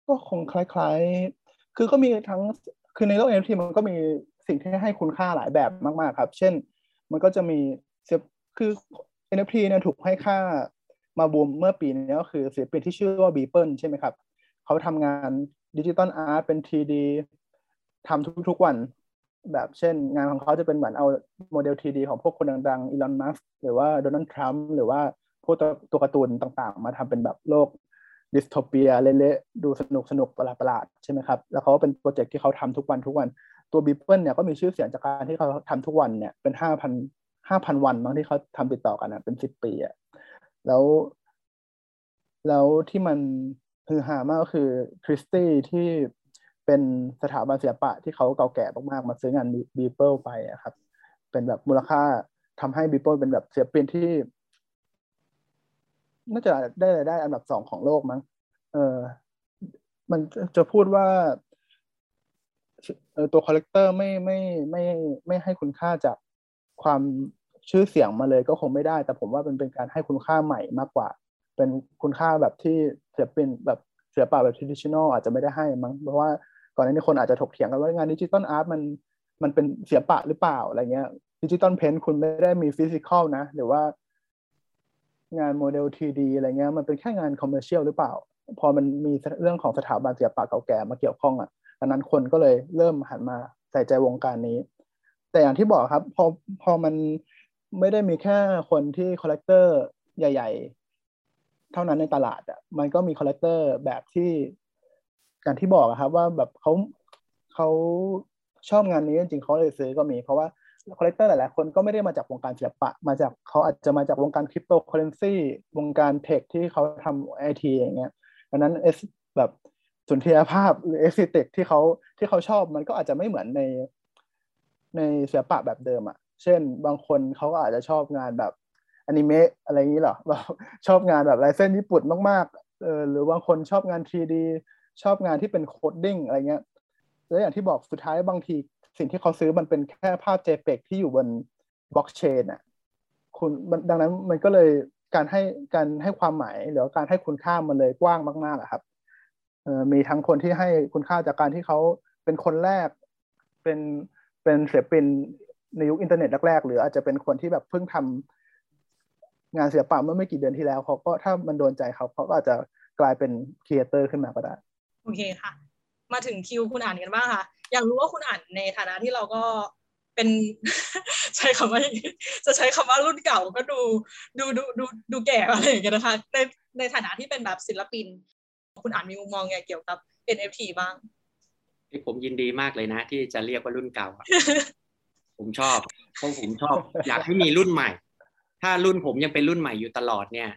ก็คงคล้ายๆ คือก็มีทั้งคือในโลก NFT มันก็มีสิ่งที่ให้คุณค่าหลายแบบมาก ๆ ครับ เช่น มันก็จะมีศิล คือ NFT เนี่ยถูกให้ค่ามาบูมเมื่อปีนี้ก็คือศิลปินที่ชื่อว่าบีเปิลใช่ไหมครับ เขาทำงาน digital art เป็น 3D ทำทุกๆวัน แบบเช่น งานของเขาจะเป็นเหมือนเอาโมเดล 3D ของพวกคนดังๆอีลอน มัสก์หรือว่าโดนัลด์ ทรัมป์ หรือว่าพวกตัวการ์ตูนต่างๆ มาทำเป็นแบบโลก dystopia เละๆดูสนุกสนุกประหลาดๆใช่ไหมครับ แล้วเขาเป็นโปรเจกต์ที่เขาทำทุกวันทุกวันตัวบีเปิลเนี่ยก็มีชื่อเสียงจากการที่เขาทำทุกวันเนี่ยเป็นห้าพันห้าพันวันบางที่เขาทำติดต่อกันนะเป็นสิบปีอะแล้ว แล้วที่มันฮือฮามากก็คือคริสตี้ที่เป็นสถาบันศิลปะที่เขาเก่าแก่มากๆมาซื้องานบีเปิลไปอะครับ เป็นแบบมูลค่าทำให้บีเปิลเป็นแบบศิลปินที่ น่าจะได้รายได้อันดับสองของโลกมั้งเออมันจะพูดว่าตัว collector ไม่ไม่ไม่ไม่ให้คุณค่าจากความชื่อเสียงมาเลยก็คงไม่ได้ แต่ผมว่าเป็นเป็นการให้คุณค่าใหม่มากกว่า เป็นคุณค่าแบบที่ศิลปินแบบศิลปะแบบ traditional อาจจะไม่ได้ให้มั้งเพราะว่าก่อนหน้านี้คนอาจจะถกเถียงกันว่างาน digital art มันมันเป็นศิลปะหรือเปล่าอะไรเงี้ย digital paint คุณไม่ได้มี physical นะ หรือว่า งานโมเดล 3D อะไรเงี้ยมันเป็นแค่งาน commercial หรือเปล่า พอมันมีเรื่องของสถาบันศิลปะเก่าแก่มาเกี่ยวข้องอะดังนั้นคนก็เลยเริ่มหันมาใส่ใจวงการนี้ แต่อย่างที่บอกครับพอพอมันไม่ได้มีแค่คนที่ collector ใหญ่ ๆ เท่านั้นในตลาดอะมันก็มี collector แบบที่อย่างที่บอกครับว่าแบบเขาเขาชอบงานนี้จริงๆเขาเลยซื้อก็มี เพราะว่า collector หลายๆ คนก็ไม่ได้มาจากวงการศิลปะ มาจากเขาอาจจะมาจากวงการคริปโตเคอเรนซีวงการ tech ที่เขาทำไอทีอย่างเงี้ยดังนั้น aes แบบสุนทรียภาพหรือ aesthetic ที่เขาที่เขาชอบมันก็อาจจะไม่เหมือนในในศิลปะแบบเดิมอะ เช่น บางคนเขาก็อาจจะชอบงานแบบอนิเมะอะไรอย่างนี้หรอแบบชอบงานแบบลายเส้นญี่ปุ่นมากๆเออหรือบางคนชอบงาน 3D ชอบงานที่เป็น coding อะไรเงี้ยแล้วอย่างที่บอกสุดท้ายบางที สิ่งที่เขาซื้อมันเป็นแค่ภาพ JPEG ที่อยู่บนบล็อกเชนอะคุณดังนั้นมันก็เลยการให้การให้ความหมายหรือการให้คุณค่ามันเลยกว้างมากๆอะครับมีทั้งคนที่ให้คุณค่าจากการที่เขาเป็นคนแรก เป็นเป็นศิลปินในยุคอินเทอร์เน็ตแรกๆหรืออาจจะเป็นคนที่แบบเพิ่งทำงานศิลปะเมื่อไม่กี่เดือนที่แล้วเขาก็ถ้ามันโดนใจเขาเขาก็อาจจะกลายเป็นครีเอเตอร์ขึ้นมาก็ได้ โอเคค่ะ มาถึงคิวคุณอ่านกันบ้างค่ะ อยากรู้ว่าคุณอ่านในฐานะที่เราก็เป็นใช้คำว่าจะใช้คำว่ารุ่นเก่าก็ดูดูดูดูดูแก่อะไรอย่างเงี้ยนะคะในในฐานะที่เป็นแบบศิลปิน คุณอ่านมีมุมมองไงเกี่ยวกับ NFT บ้างผมยินดีมากเลยนะ ที่จะเรียกว่ารุ่นเก่า ผมชอบเพราะผมชอบ อยากให้มีรุ่นใหม่ ถ้ารุ่นผมยังเป็นรุ่นใหม่อยู่ตลอดเนี่ย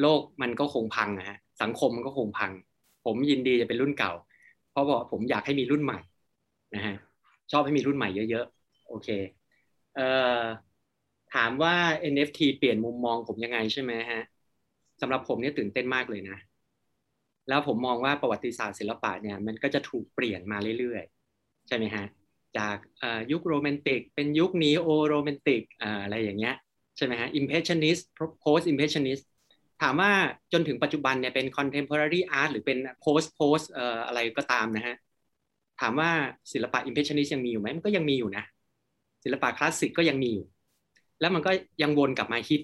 โลกมันก็คงพังนะฮะสังคมมันก็คงพัง ผมยินดีจะเป็นรุ่นเก่า เพราะว่าผมอยากให้มีรุ่นใหม่ นะฮะชอบให้มีรุ่นใหม่เยอะๆ โอเคเอ่อถามว่า NFT เปลี่ยนมุมมองผมยังไงใช่ไหมฮะสำหรับผมเนี่ยตื่นเต้นมากเลยนะ แล้วผมมองว่าประวัติศาสตร์ศิลปะเนี่ยมันก็จะถูกเปลี่ยนมาเรื่อยๆ ใช่ไหมฮะจากยุคโรแมนติก เป็นยุคนีโอโรแมนติกอะไรอย่างเงี้ยใช่ไหมฮะ impressionist post impressionist ถามว่าจนถึงปัจจุบันเนี่ยเป็น contemporary art หรือเป็น post post เอ่ออะไรก็ตามนะฮะ ถามว่าศิลปะ impressionist ยังมีอยู่ไหมมันก็ยังมีอยู่นะ ศิลปะคลาสสิกก็ยังมีอยู่ แล้วมันก็ยังวนกลับมาฮิต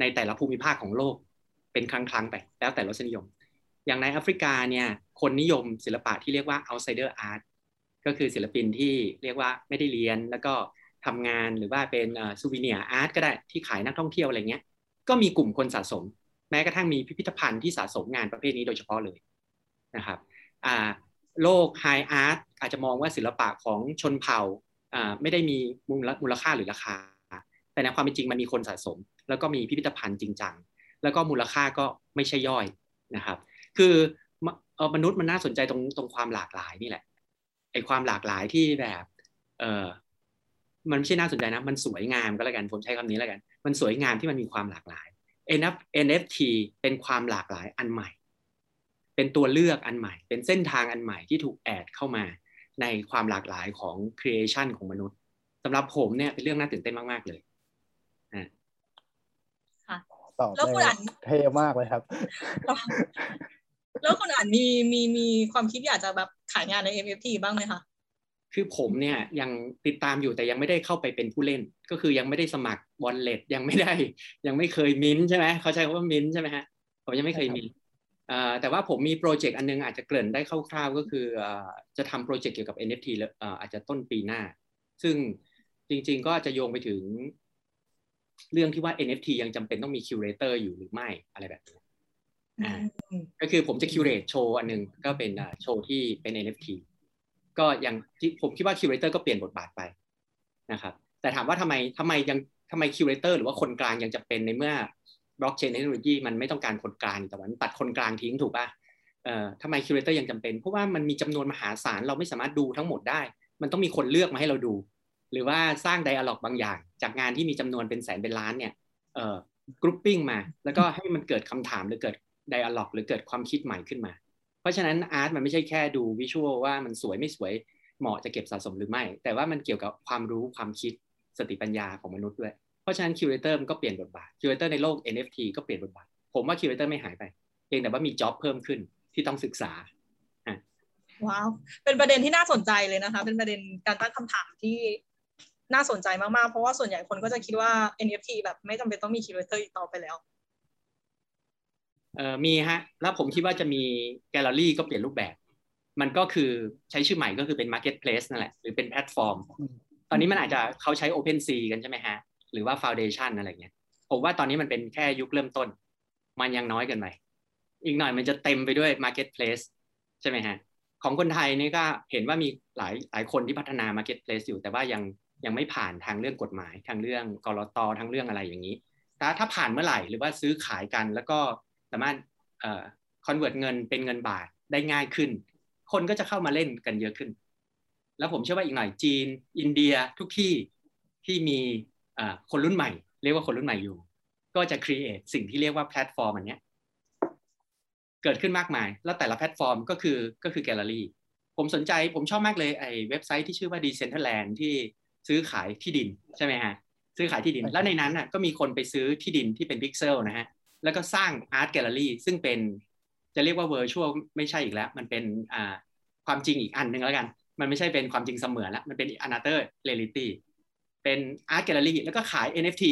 ในแต่ละภูมิภาคของโลกเป็นครั้งๆไป แล้วแต่รสนิยม อย่างในแอฟริกาเนี่ยคนนิยมศิลปะที่เรียกว่า outsider art ก็คือศิลปินที่เรียกว่าไม่ได้เรียนแล้วก็ทำงานหรือว่าเป็นซูวิเนียอาร์ตก็ได้ที่ขายนักท่องเที่ยวอะไรเงี้ย ก็มีกลุ่มคนสะสม แม้กระทั่งมีพิพิธภัณฑ์ที่สะสมงานประเภทนี้โดยเฉพาะเลยนะครับ โลกไฮอาร์ตอาจจะมองว่าศิลปะของชนเผ่าไม่ได้มีมูลค่าหรือราคา แต่ในความเป็นจริงมันมีคนสะสม แล้วก็มีพิพิธภัณฑ์จริงจังแล้วก็มูลค่าก็ไม่ใช่ย่อยนะครับ คือมนุษย์มันน่าสนใจตรงตรงความหลากหลายนี่แหละไอความหลากหลายที่แบบ เออมันไม่ใช่น่าสนใจนะ มันสวยงามก็แล้วกันผมใช้คำนี้แล้วกัน มันสวยงามที่มันมีความหลากหลาย NFT เป็นความหลากหลายอันใหม่ เป็นตัวเลือกอันใหม่ เป็นเส้นทางอันใหม่ที่ถูกแอดเข้ามาในความหลากหลายของ creation ของมนุษย์สำหรับผมเนี่ยเป็นเรื่องน่าตื่นเต้นมาก ๆ เลยตอบแล้วคุณได้อ่านเท่มากเลยครับ แล้วคุณอ่านมีมีมีความคิดอยากจะแบบขายงานใน NFT บ้างไหมคะ คือผมเนี่ยยังติดตามอยู่แต่ยังไม่ได้เข้าไปเป็นผู้เล่น ก็คือยังไม่ได้สมัครวอลเล็ตยังไม่ได้ ยังไม่เคยมินท์ใช่ไหมเขาใช้คำว่ามินท์ใช่ไหมฮะผมยังไม่เคยมินท์เอ่อ แต่ว่าผมมีโปรเจกต์อันนึงอาจจะเกริ่นได้คร่าวๆ ก็คือเอ่อจะทำโปรเจกต์เกี่ยวกับ NFT แล้วเอ่ออาจจะต้นปีหน้า ซึ่งจริงๆก็จะโยงไปถึง เรื่องที่ว่า NFT ยังจำเป็นต้องมี curator อยู่หรือไม่อะไรแบบนี้อ่าก็คือผมจะ curate โชว์อันหนึ่งก็เป็นอ่าโชว์ที่เป็น NFT ก็ยังที่ผมคิดว่า curator ก็เปลี่ยนบทบาทไปนะครับ แต่ถามว่าทำไมทำไมยังทำไม curator หรือว่าคนกลางยังจะเป็นในเมื่อ blockchain technology มันไม่ต้องการคนกลางแต่ว่ามันตัดคนกลางทิ้งถูกป่ะเอ่อทำไม curator ยังจำเป็น เพราะว่ามันมีจำนวนมหาศาลเราไม่สามารถดูทั้งหมดได้ มันต้องมีคนเลือกมาให้เราดู หรือว่าสร้าง dialogue บางอย่าง จากงานที่มีจำนวนเป็นแสนเป็นล้านเนี่ยเอ่อ grouping มา แล้วก็ให้มันเกิดคำถามหรือเกิด dialogue หรือเกิดความคิดใหม่ขึ้นมา เพราะฉะนั้น art มันไม่ใช่แค่ดู visual ว่ามันสวยไม่สวยเหมาะจะเก็บสะสมหรือไม่ แต่ว่ามันเกี่ยวกับความรู้ความคิดสติปัญญาของมนุษย์ด้วย เพราะฉะนั้น curator มันก็เปลี่ยนบทบาท curator ในโลก NFT ก็เปลี่ยนบทบาท ผมว่า curator ไม่หายไป เพียงแต่ว่ามี job เพิ่มขึ้นที่ต้องศึกษาว้าวเป็นประเด็นที่น่าสนใจเลยนะคะ เป็นประเด็นการตั้งคำถามที่น่าสนใจมากๆ เพราะว่าส่วนใหญ่คนก็จะคิดว่า NFT แบบไม่จำเป็นต้องมี curator อีกต่อไปแล้วเอ่อมีฮะ แล้วผมคิดว่าจะมีแกลเลอรี่ก็เปลี่ยนรูปแบบ มันก็คือใช้ชื่อใหม่ก็คือเป็น Marketplace นั่นแหละ หรือเป็นแพลตฟอร์มอืมตอนนี้มันอาจจะเขาใช้ OpenSea กันใช่ไหมฮะ หรือว่า Foundation อะไรเงี้ยผมว่าตอนนี้มันเป็นแค่ยุคเริ่มต้น มันยังน้อยเกันไปอีกหน่อยมันจะเต็มไปด้วย Marketplace ใช่ไหมฮะของคนไทยนี่ก็เห็นว่ามีหลายหลายคนที่พัฒนา Marketplace อยู่ แต่ว่ายังยังไม่ผ่านทางเรื่องกฎหมาย ทางเรื่องกรตทางเรื่องอะไรอย่างนี้แต่ถ้าผ่านเมื่อไหร่หรือว่าซื้อขายกัน แล้วก็สามารถเอ่อ convert เงินเป็นเงินบาทได้ง่ายขึ้น คนก็จะเข้ามาเล่นกันเยอะขึ้น แล้วผมเชื่อว่าอีกหน่อยจีน อินเดียทุกที่ที่มี คนรุ่นใหม่ เรียกว่าคนรุ่นใหม่อยู่ ก็จะ create สิ่งที่เรียกว่าแพลตฟอร์มอันเนี้ยเกิดขึ้นมากมาย แล้วแต่ละแพลตฟอร์มก็คือก็คือแกลเลอรี่ผมสนใจผมชอบมากเลยไอ้เว็บไซต์ที่ชื่อว่า Decentraland ที่ซื้อขายที่ดินใช่ไหมฮะซื้อขายที่ดิน แล้วในนั้นน่ะก็มีคนไปซื้อที่ดินที่เป็นพิกเซลนะฮะแล้วก็สร้าง art gallery ซึ่งเป็นจะเรียกว่า virtual ไม่ใช่อีกแล้ว มันเป็นอ่าความจริงอีกอันหนึ่งแล้วกัน มันไม่ใช่เป็นความจริงเสมือนแล้วมันเป็น another reality เป็นอาร์ตแกลเลอรี่แล้วก็ขาย NFT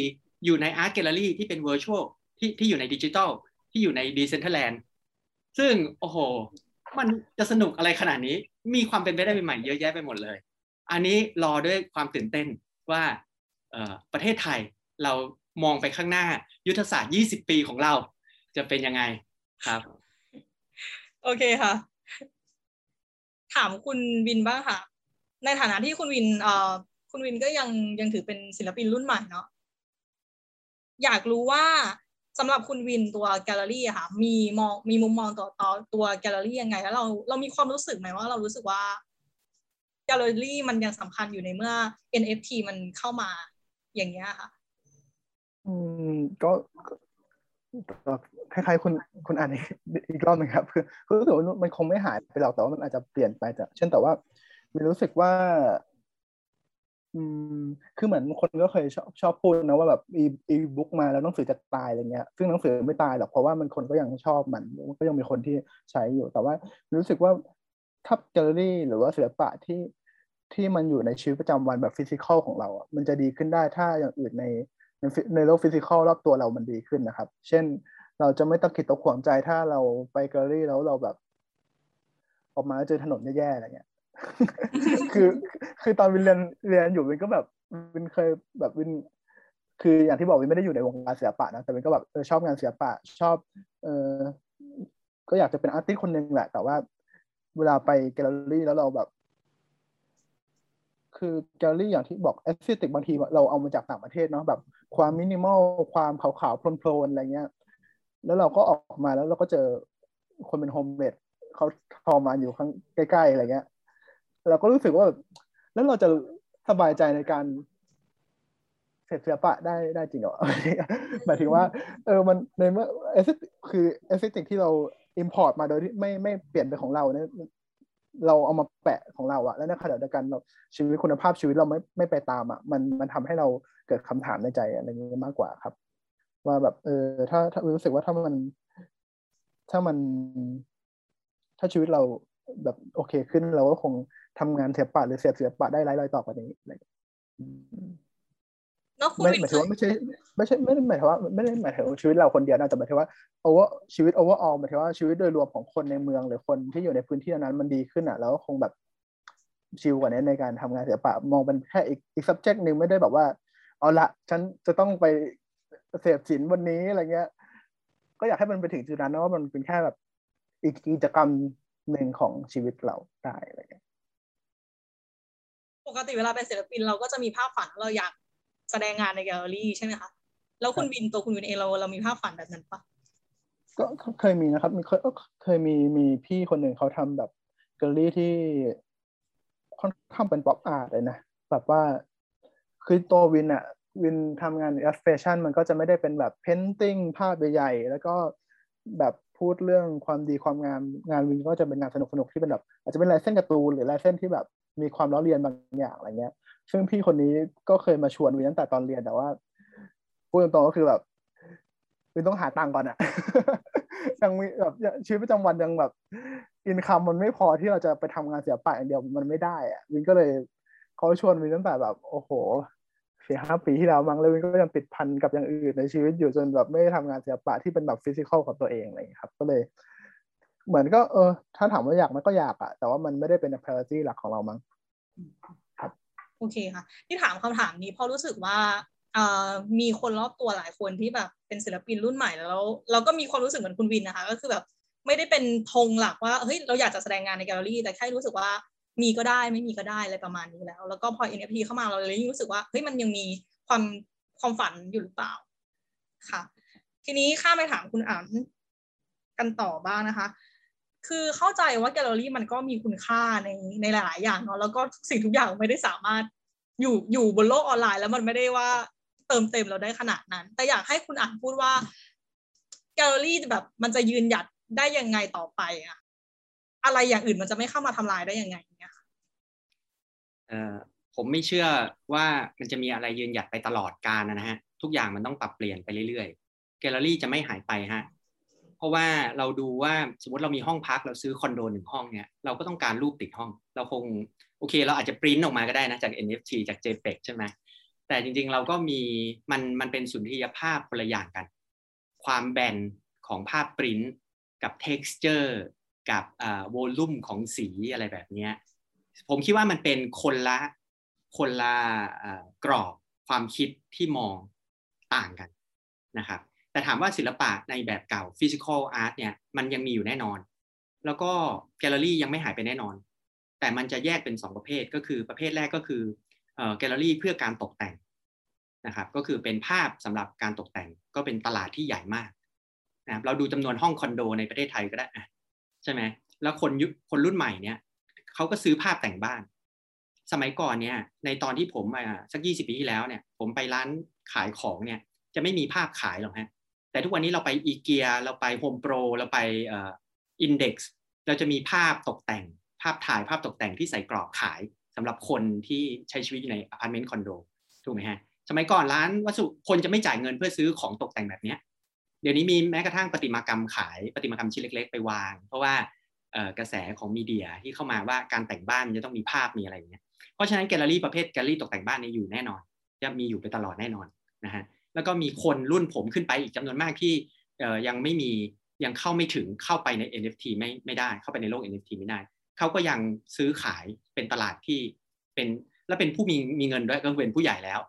อยู่ในอาร์ตแกลเลอรี่ที่เป็น virtual ที่ที่อยู่ในดิจิทัลที่อยู่ใน Decentraland ซึ่งโอ้โห มันจะสนุกอะไรขนาดนี้ มีความเป็นไปได้ใหม่ๆเยอะแยะไปหมดเลย อันนี้รอด้วยความตื่นเต้นว่าเอ่อประเทศไทยเรามองไปข้างหน้ายุทธศาสตร์ 20 ปีของเรา จะเป็นยังไงครับ โอเคค่ะ ถามคุณวินบ้างค่ะ ในฐานะที่คุณวินเอ่อ คุณวินก็ยังยังถือเป็นศิลปินรุ่นใหม่เนาะอยากรู้ว่าสำหรับคุณวินตัวแกลเลอรี่อะค่ะ มีมองมีมุมมองต่อต่อตัวแกลเลอรี่ยังไง แล้วเราเรามีความรู้สึกไหมว่าเรารู้สึกว่าแกลเลอรี่มันยังสำคัญอยู่ในเมื่อ NFT มันเข้ามาอย่างเงี้ยค่ะ อืมก็คล้ายๆคุณคุณอ่านอีกอีกรอบหนึงครับคือคือรู้สึกว่ามันคงไม่หายไปหรอกแต่ว่ามันอาจจะเปลี่ยนไปแต่เช่นแต่ว่ามีรู้สึกว่า อืมคือเหมือนคนก็เคยชอบชอบพูดนะว่าแบบอีอีบุ๊กมาแล้วหนังสือจะตายอะไรเงี้ย ซึ่งหนังสือไม่ตายหรอกเพราะว่ามันคนก็ยังชอบมันมันก็ยังมีคนที่ใช้อยู่ แต่ว่ารู้สึกว่าถ้าแกลเลอรี่หรือว่าศิลปะที่ที่มันอยู่ในชีวิตประจำวันแบบ physical ของเราอะมันจะดีขึ้นได้ถ้าอย่างอื่นในในในโลก physical รอบตัวเรามันดีขึ้นนะครับ เช่น เราจะไม่ตะขิดตะขวงใจถ้าเราไปแกลเลอรี่แล้วเราแบบ ออกมาเจอถนนแย่ๆอะไรเงี้ย คือคือตอนวินเรียนเรียนอยู่วินก็แบบวินเคยแบบวิน คืออย่างที่บอกวินไม่ได้อยู่ในวงการศิลปะนะแต่วินก็แบบเออชอบงานศิลปะชอบ เออก็อยากจะเป็น artist คนหนึ่งแหละ แต่ว่า เวลาไปแกลเลอรี่แล้วเราแบบ คือแกลเลอรี่อย่างที่บอก aesthetic บางทีเราเอามาจากต่างประเทศเนาะแบบ ความมินิมอลความขาวๆโพลนๆอะไรเงี้ย แล้วเราก็ออกมาแล้วเราก็เจอคนเป็นโฮมเมดเขาทอมาอยู่ข้างใกล้ๆอะไรเงี้ย เราก็รู้สึกว่าแบบแล้วเราจะสบายใจในการเสร็จศิลปะได้ได้จริงเหรอหมายถึงว่า เออมันในเมื่อเอสคือ aesthetic ที่เรา import มาโดยที่ไม่ไม่เปลี่ยนเป็นของเราเนี่ยเราเอามาแปะของเราอะแล้วในขณะเดียวกันเราชีวิตคุณภาพชีวิตเราไม่ไม่ไปตามอะมันมันทำให้เราเกิดคำถามในใจอะไรอย่างนี้มากกว่าครับ ว่าแบบ เออ ถ้าถ้ารู้สึกว่าถ้ามัน ถ้ามัน ถ้าชีวิตเราแบบโอเคขึ้นเราก็คง ทำงานศิลปะหรือเสพเสพศิลปะได้ไร้รอยต่อกว่านี้อะไรอย่างเงี้ยอืมแล้วคุณไม่วินหมายเคถึงยว่าไม่ใช่ไม่ใช่ไม่ได้หมายถึงว่าไม่ได้หมายถึงชีวิตเราคนเดียวนะแต่หมายถึงว่าโอเวอร์ชีวิตโอเวอร์ออลหมายถึงว่าชีวิตโดยรวมของคนในเมืองหรือคนที่อยู่ในพื้นที่นั้นมันดีขึ้นอะแล้วก็คงแบบ chill กว่านี้ในการทำงานศิลปะมองเป็นแค่อีกอีก subject หนึ่งไม่ได้แบบว่า เอาละฉันจะต้องไปเสพศิลป์วันนี้อะไรเงี้ย ก็อยากให้มันไปถึงจุดนั้นนะว่ามันเป็นแค่แบบอีกกิจกรรมหนึ่งของชีวิตเราได้อะไรเงี้ย ปกติเวลาเป็นศิลปินเราก็จะมีภาพฝันเราอยากแสดงงานในแกลเลอรี่ใช่ไหมคะแล้วคุณวินตัวคุณวินเองเราเรามีภาพฝันแบบนั้นปะก็เคยมีนะครับ มีเคยก็เคยมีมีพี่คนหนึ่งเขาทำแบบแกลเลอรี่ที่ค่อนข้างเป็น pop art เลยนะแบบว่าคือตัววินอะวินทำงาน illustration มันก็จะไม่ได้เป็นแบบ painting ภาพใหญ่ๆแล้วก็แบบพูดเรื่องความดีความงามงานวินก็จะเป็นงานสนุกๆที่เป็นแบบอาจจะเป็นลายเส้นการ์ตูนหรือลายเส้นที่แบบ มีความล้อเลียนบางอย่างอะไรเงี้ย ซึ่งพี่คนนี้ก็เคยมาชวนวินตั้งแต่ตอนเรียนแต่ว่าพูดตรงๆก็คือแบบวินต้องหาตังค์ก่อนอะยังมีแบบชีวิตประจำวันยังแบบ income มันไม่พอที่เราจะไปทำงานศิลปะอย่างเดียวมันไม่ได้อะวินก็เลยเขาชวนวินตั้งแต่แบบโอ้โหสี่ห้าปีที่แล้วมั้งแล้ววินก็ยังติดพันกับอย่างอื่นในชีวิตอยู่จนแบบไม่ได้ทำงานศิลปะที่เป็นแบบ physical กับตัวเองอะไรอย่างนี้ครับ ก็เลย เหมือนก็เออ ถ้าถามว่าอยากมันก็อยากอะแต่ว่ามันไม่ได้เป็น priority หลักของเรามั้งครับ โอเคค่ะ ที่ถามคำถามนี้เพราะรู้สึกว่าเอ่อมีคนรอบตัวหลายคนที่แบบเป็นศิลปินรุ่นใหม่แล้วเราก็มีความรู้สึกเหมือนคุณวินนะคะ ก็คือแบบไม่ได้เป็นธงหลักว่าเฮ้ยเราอยากจะแสดงงานในแกลเลอรี่ แต่แค่รู้สึกว่ามีก็ได้ไม่มีก็ได้อะไรประมาณนี้แล้ว แล้วก็พอ NFT เข้ามาเราเลยยิ่งรู้สึกว่าเฮ้ยมันยังมีความความฝันอยู่หรือเปล่าค่ะ ทีนี้ข้ามไปถามคุณอ่านกันต่อบ้างนะคะ คือเข้าใจว่าแกลเลอรี่มันก็มีคุณค่าในในหลาย ๆ อย่างเนาะแล้วก็ทุกสิ่งทุกอย่างไม่ได้สามารถอยู่อยู่บนโลกออนไลน์ แล้วมันไม่ได้ว่าเติมเต็มเราได้ขนาดนั้น แต่อยากให้คุณอ่านพูดว่าแกลเลอรี่แบบมันจะยืนหยัดได้ยังไงต่อไปอะอะไรอย่างอื่นมันจะไม่เข้ามาทำลายได้ยังไงเนี่ยค่ะเอ่อผมไม่เชื่อว่ามันจะมีอะไรยืนหยัดไปตลอดกาลนะฮะ ทุกอย่างมันต้องปรับเปลี่ยนไปเรื่อยๆแกลเลอรี่จะไม่หายไปฮะ ราะว่าเราดูว่าสมมติเรามีห้องพักเราซื้อคอนโดหนึ่งห้องเนี่ยเราก็ต้องการรูปติดห้อง เราคงโอเค เราอาจจะปริ้นออกมาก็ได้นะจาก NFT จาก JPEG ใช่ไหมแต่จริงๆเราก็มีมันมันเป็นสุนทรียภาพคนละอย่างกัน ความแบนของภาพปริ้นกับ texture กับอ่าวอลลุ่มของสีอะไรแบบนี้ผมคิดว่ามันเป็นคนละคนละกรอบความคิดที่มองต่างกันนะครับ แต่ถามว่าศิลปะในแบบเก่า physical art เนี่ยมันยังมีอยู่แน่นอน แล้วก็แกลเลอรี่ยังไม่หายไปแน่นอน แต่มันจะแยกเป็น 2 ประเภทก็คือประเภทแรกก็คือแกลเลอรี่เพื่อการตกแต่งนะครับก็คือเป็นภาพสำหรับการตกแต่งก็เป็นตลาดที่ใหญ่มากนะครับเราดูจำนวนห้องคอนโดในประเทศไทยก็ได้ใช่ไหมแล้วคนยุคคนรุ่นใหม่เนี่ยเขาก็ซื้อภาพแต่งบ้าน สมัยก่อนเนี่ยในตอนที่ผมสักยี่สิบปีที่แล้วเนี่ยผมไปร้านขายของเนี่ยจะไม่มีภาพขายหรอกฮะ แต่ทุกวันนี้เราไปอีเกียเราไปโฮมโปรเราไปอินเด็กซ์เราจะมีภาพตกแต่ง ภาพถ่ายภาพตกแต่งที่ใส่กรอบขายสำหรับคนที่ใช้ชีวิตอยู่ในอพาร์ตเมนต์คอนโดถูกไหมฮะสมัยก่อนร้านวัสดุคนจะไม่จ่ายเงินเพื่อซื้อของตกแต่งแบบเนี้ยเดี๋ยวนี้มีแม้กระทั่งประติมากรรมขายประติมากรรมชิ้นเล็ก ๆ ไปวาง เพราะว่ากระแสของมีเดียที่เข้ามาว่าการแต่งบ้านจะต้องมีภาพมีอะไรอย่างเงี้ยเพราะฉะนั้นแกลเลอรี่ประเภทแกลเลอรี่ตกแต่งบ้านนี่อยู่แน่นอน จะมีอยู่ไปตลอดแน่นอนนะฮะ แล้วก็มีคนรุ่นผมขึ้นไปอีกจำนวนมากที่ยังไม่มียังเข้าไม่ถึงเข้าไปใน NFT ไม่ไม่ได้เข้าไปในโลก NFT ไม่ได้เขาก็ยังซื้อขายเป็นตลาดที่เป็นและเป็นผู้มีมีเงินด้วยก็เป็นผู้ใหญ่แล้ว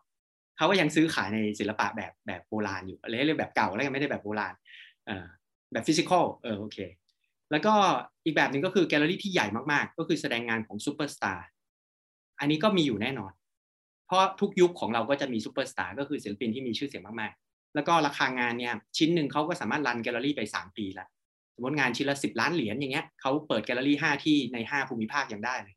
เขาก็ยังซื้อขายในศิลปะแบบแบบโบราณอยู่อะไรเรียกแบบเก่าแล้วยังไม่ได้แบบโบราณแบบ physical เออโอเคแล้วก็อีกแบบหนึ่งก็คือแกลเลอรี่ที่ใหญ่มากๆ ก็คือแสดงงานของซูเปอร์สตาร์อันนี้ก็มีอยู่แน่นอน เพราะทุกยุคของเราก็จะมีซูเปอร์สตาร์ก็คือศิลปินที่มีชื่อเสียงมากๆ แล้วก็ราคางานเนี่ยชิ้นหนึ่งเขาก็สามารถ run แกลเลอรี่ไป 3 ปีแล้วสมมติงานชิ้นละสิบล้านเหรียญอย่างเงี้ยเขาเปิดแกลเลอรี่ห้าที่ในห้าภูมิภาคยังได้เลย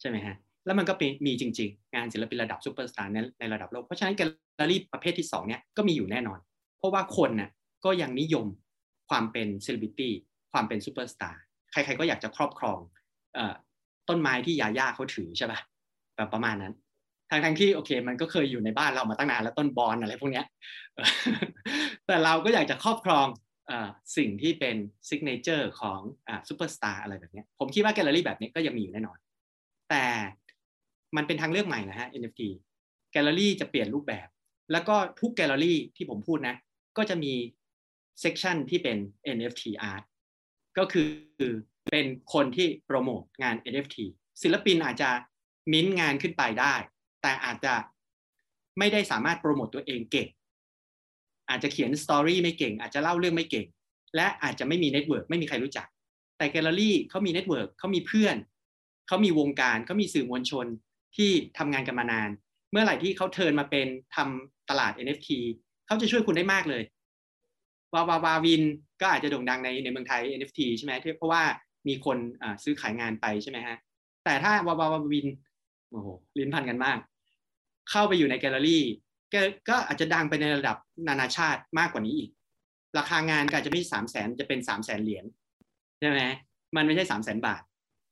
ใช่ไหมฮะแล้วมันก็เป็นมีจริง ๆ งานศิลปินระดับซูเปอร์สตาร์ในในระดับโลกเพราะฉะนั้นแกลเลอรี่ประเภทที่2เนี่ยก็มีอยู่แน่นอน เพราะว่าคนน่ะก็ยังนิยมความเป็นเซเลบริตี้ความเป็นซูเปอร์สตาร์ใครๆก็อยากจะครอบครองต้นไม้ที่ญาญ่าเขาถือใช่ป่ะแบบประมาณนั้น ทั้งทั้งที่โอเค มันก็เคยอยู่ในบ้านเรามาตั้งนานแล้วต้นบอนอะไรพวกเนี้ยแต่เราก็อยากจะครอบครองสิ่งที่เป็น signature ของซูเปอร์สตาร์อะไรแบบนี้ผมคิดว่าแกลเลอรี่แบบนี้ก็ยังมีอยู่แน่นอน แต่มันเป็นทางเลือกใหม่นะฮะ NFT แกลเลอรี่จะเปลี่ยนรูปแบบ แล้วก็ทุกแกลเลอรี่ที่ผมพูดนะ ก็จะมี section ที่เป็น NFT art ก็คือเป็นคนที่โปรโมทงาน NFT ศิลปินอาจจะมิ้นงานขึ้นไปได้ แต่อาจจะไม่ได้สามารถโปรโมตตัวเองเก่ง อาจจะเขียน story ไม่เก่ง อาจจะเล่าเรื่องไม่เก่ง และอาจจะไม่มี network ไม่มีใครรู้จัก แต่แกลเลอรี่เขามี network เขามีเพื่อน เขามีวงการ เขามีสื่อมวลชนที่ทำงานกันมานาน เมื่อไหร่ที่เขา turn มาเป็นทำตลาด NFT เขาจะช่วยคุณได้มากเลย วาวาวาวินก็อาจจะโด่งดังในในเมืองไทย NFT ใช่ไหมเพราะว่ามีคนซื้อขายงานไปใช่ไหมฮะ แต่ถ้าวาวาวาวินโอ้โหลิ้นพันกันมาก เข้าไปอยู่ในแกลเลอรี่ก็อาจจะดังไปในระดับนานาชาติมากกว่านี้อีก ราคางานก็อาจจะไม่สามแสนจะเป็นสามแสนเหรียญใช่ไหมมันไม่ใช่สามแสนบาท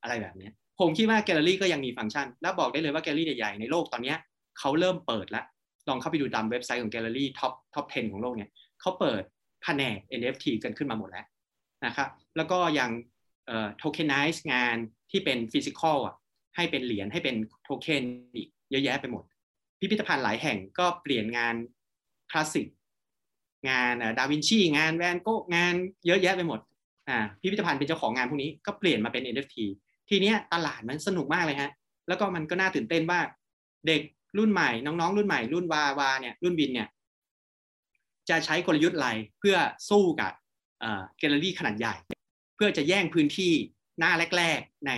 อะไรแบบนี้ผมคิดว่าแกลเลอรี่ก็ยังมีฟังก์ชัน แล้วบอกได้เลยว่าแกลเลอรี่ใหญ่ๆในโลกตอนนี้เขาเริ่มเปิดแล้ว ลองเข้าไปดูตามเว็บไซต์ของแกลเลอรี่ top top 10 ของโลกเนี่ยเขาเปิดแผนก NFT กันขึ้นมาหมดแล้วนะครับแล้วก็ยังเอ่อ tokenize งานที่เป็น physical อะให้เป็นเหรียญให้เป็นโทเค็นอีกเยอะแยะไปหมด พิพิธภัณฑ์หลายแห่งก็เปลี่ยนงานคลาสสิกงานดาวินชีงานแวนโก๊ะงานเยอะแยะไปหมดอ่าพิพิธภัณฑ์เป็นเจ้าของงานพวกนี้ก็เปลี่ยนมาเป็น NFT ทีเนี้ยตลาดมันสนุกมากเลยฮะแล้วก็มันก็น่าตื่นเต้นว่า เด็กรุ่นใหม่ น้องๆ รุ่นใหม่ รุ่นวาวาเนี่ยรุ่นวินเนี่ยจะใช้กลยุทธ์อะไรเพื่อสู้กับแกลเลอรี่ขนาดใหญ่ เพื่อจะแย่งพื้นที่หน้าแรก ๆใน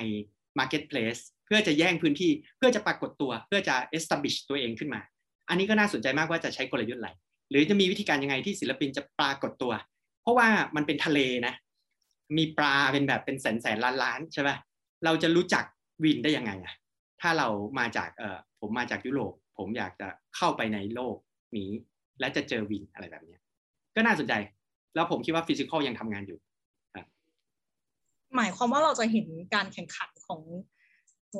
Marketplace พื่อจะแย่งพื้นที่เพื่อจะปรากฏตัวเพื่อจะ establish ตัวเองขึ้นมา อันนี้ก็น่าสนใจมากว่าจะใช้กลยุทธ์อะไรหรือจะมีวิธีการยังไงที่ศิลปินจะปรากฏตัว เพราะว่ามันเป็นทะเลนะ มีปลาเป็นแบบเป็นแสนแสนล้านล้านใช่ไหมเราจะรู้จักวินได้ยังไงอะถ้าเรามาจากเออผมมาจากยุโรปผมอยากจะเข้าไปในโลกนี้ และจะเจอวินอะไรแบบนี้ก็น่าสนใจ แล้วผมคิดว่าฟิสิกอลยังทำงานอยู่หมายความว่าเราจะเห็นการแข่งขันของ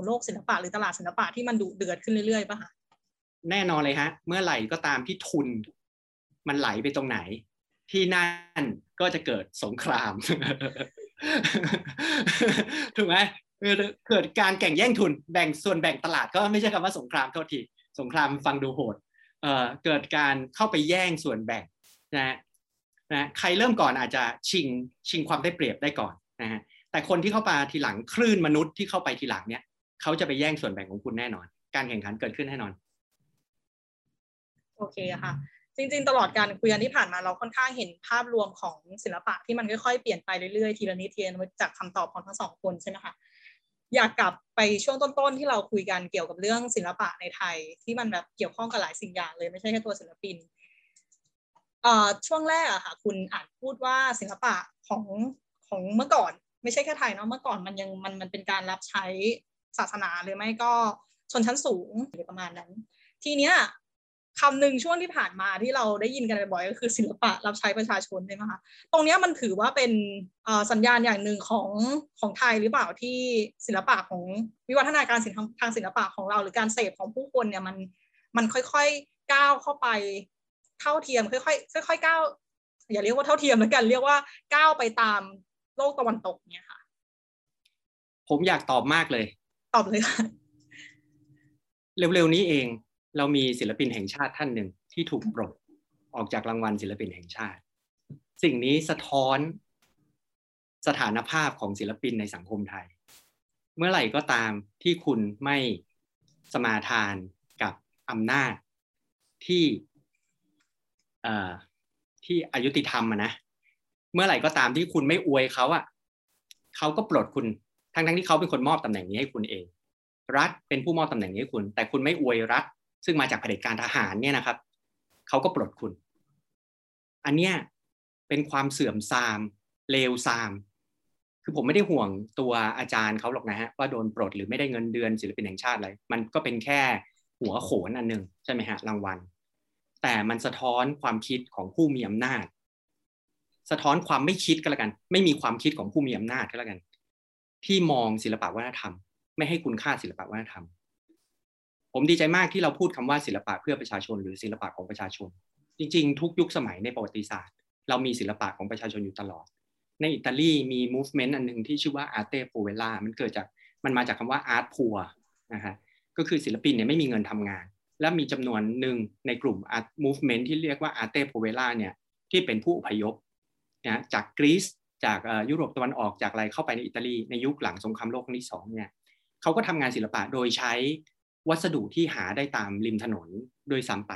โลกศิลปะหรือตลาดศิลปะที่มันดุเดือดขึ้นเรื่อยๆป่ะคะแน่นอนเลยฮะ เมื่อไหร่ก็ตามที่ทุน มันไหลไปตรงไหน ที่นั่นก็จะเกิดสงครามถูกไหมเกิดการแข่งแย่งทุนแบ่งส่วนแบ่งตลาดก็ไม่ใช่คำว่าสงครามโทษทีสงครามฟังดูโหดเอ่อเกิดการเข้าไปแย่งส่วนแบ่งนะนะใครเริ่มก่อนอาจจะชิงชิงความได้เปรียบได้ก่อนนะฮะแต่คนที่เข้ามาทีหลังคลื่นมนุษย์ที่เข้าไปทีหลังเนี่ย เขาจะไปแย่งส่วนแบ่งของคุณแน่นอน การแข่งขันเกิดขึ้นแน่นอน โอเคค่ะ จริง ๆ ตลอดการคุยกันที่ผ่านมาเราค่อนข้างเห็นภาพรวมของศิลปะที่มันค่อยๆเปลี่ยนไปเรื่อยๆทีละนิดทีละนิดจากคำตอบของทั้งสองคนใช่ไหมคะอยากกลับไปช่วงต้นๆที่เราคุยกันเกี่ยวกับเรื่องศิลปะในไทย ที่มันแบบเกี่ยวข้องกับหลายสิ่งอย่างเลยไม่ใช่แค่ตัวศิลปินเอ่อช่วงแรกอะค่ะ คุณอ่านพูดว่าศิลปะของของเมื่อก่อน ไม่ใช่แค่ไทยเนาะเมื่อก่อนมันยังมันมันเป็นการรับใช้ ศาสนาหรือไม่ก็ชนชั้นสูงหรือประมาณนั้น ทีเนี้ยคำหนึ่งช่วงที่ผ่านมาที่เราได้ยินกันบ่อยก็คือศิลปะรับใช้ประชาชนใช่ไหมคะตรงนี้มันถือว่าเป็นสัญญาณอย่างหนึ่งของของไทยหรือเปล่าที่ศิลปะของวิวัฒนาการศิลปทางศิลปะของเรา หรือการเสพของผู้คนเนี่ยมันมันค่อยๆก้าวเข้าไปเท่าเทียมค่อยๆค่อยๆก้าวอย่าเรียกว่าเท่าเทียมแล้วกัน เรียกว่าก้าวไปตามโลกตะวันตกเนี่ยค่ะ ผมอยากตอบมากเลย ตอบเลยค่ะเร็วๆนี้เองเรามีศิลปินแห่งชาติท่านหนึ่งที่ถูกปลดออกจากรางวัลศิลปินแห่งชาติ สิ่งนี้สะท้อนสถานภาพของศิลปินในสังคมไทย เมื่อไหร่ก็ตามที่คุณไม่สมาทานกับอำนาจที่ที่อายุติธรรมนะ เมื่อไหร่ก็ตามที่คุณไม่อวยเขาอะ่ะเขาก็ปลดคุณ ทั้งทั้งที่เขาเป็นคนมอบตำแหน่งนี้ให้คุณเอง รัฐเป็นผู้มอบตำแหน่งนี้ให้คุณ แต่คุณไม่อวยรัฐ ซึ่งมาจากเผด็จการทหารเนี่ยนะครับเขาก็ปลดคุณ อันเนี้ยเป็นความเสื่อมทรามเลวทราม คือผมไม่ได้ห่วงตัวอาจารย์เขาหรอกนะฮะว่าโดนปลดหรือไม่ได้เงินเดือนศิลปินแห่งชาติอะไรมันก็เป็นแค่หัวโขนอันหนึ่งใช่ไหมฮะรางวัล แต่มันสะท้อนความคิดของผู้มีอำนาจ สะท้อนความไม่คิดก็แล้วกัน ไม่มีความคิดของผู้มีอำนาจก็แล้วกัน ที่มองศิลปะวัฒนธรรม ไม่ให้คุณค่าศิลปะวัฒนธรรม ผมดีใจมากที่เราพูดคำว่าศิลปะเพื่อประชาชน หรือศิลปะของประชาชน จริง ๆ ทุกยุคสมัยในประวัติศาสตร์ เรามีศิลปะของประชาชนอยู่ตลอด ในอิตาลีมี movement อันหนึ่งที่ชื่อว่า arte povera มันเกิดจากมันมาจากคำว่า art poor นะฮะก็คือศิลปินเนี่ยไม่มีเงินทำงาน และมีจำนวนหนึ่งในกลุ่ม art movement ที่เรียกว่า arte povera เนี่ยที่เป็นผู้อพยพนะจากกรีซ จากยุโรปตะวันออกจากอะไรเข้าไปในอิตาลีในยุคหลังสงครามโลกครั้งที่สองเนี่ยเขาก็ทำงานศิลปะโดยใช้วัสดุที่หาได้ตามริมถนนด้วยซ้ำไป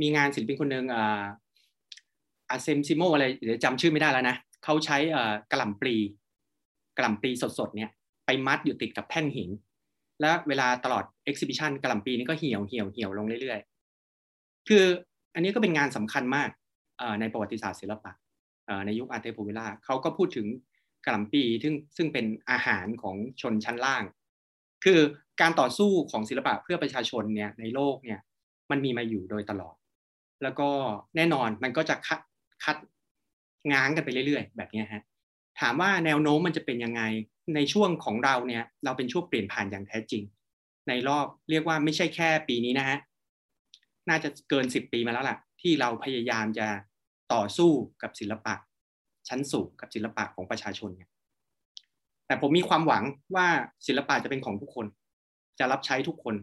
มีงานศิลปินคนหนึ่งอาเซมซิโมอะไรเดี๋ยวจำชื่อไม่ได้แล้วนะเขาใช้กระหล่ำปลีกระหล่ำปลีสดๆเนี่ยไปมัดอยู่ติดกับแท่นหิน และเวลาตลอด exhibition กระหล่ำปลีนี้ก็เหี่ยวเหี่ยวเหี่ยวลงเรื่อยๆ คืออันนี้ก็เป็นงานสำคัญมากในประวัติศาสตร์ศิลปะ ในยุคอาร์เตโพวิล่าเขาก็พูดถึงกระหล่ำปีซึ่งซึ่งเป็นอาหารของชนชั้นล่าง คือการต่อสู้ของศิลปะเพื่อประชาชนเนี่ยในโลกเนี่ยมันมีมาอยู่โดยตลอด แล้วก็แน่นอนมันก็จะคัดคัดง้างกันไปเรื่อยๆ แบบนี้ฮะถามว่าแนวโน้มมันจะเป็นยังไงในช่วงของเราเนี่ยเราเป็นช่วงเปลี่ยนผ่านอย่างแท้จริง ในรอบเรียกว่าไม่ใช่แค่ปีนี้นะฮะน่าจะเกินสิบปีมาแล้วล่ะ ที่เราพยายามจะ ต่อสู้กับศิลปะ ชั้นสูงกับศิลปะของประชาชนเนี่ยแต่ผมมีความหวังว่าศิลปะจะเป็นของทุกคน จะรับใช้ทุกคน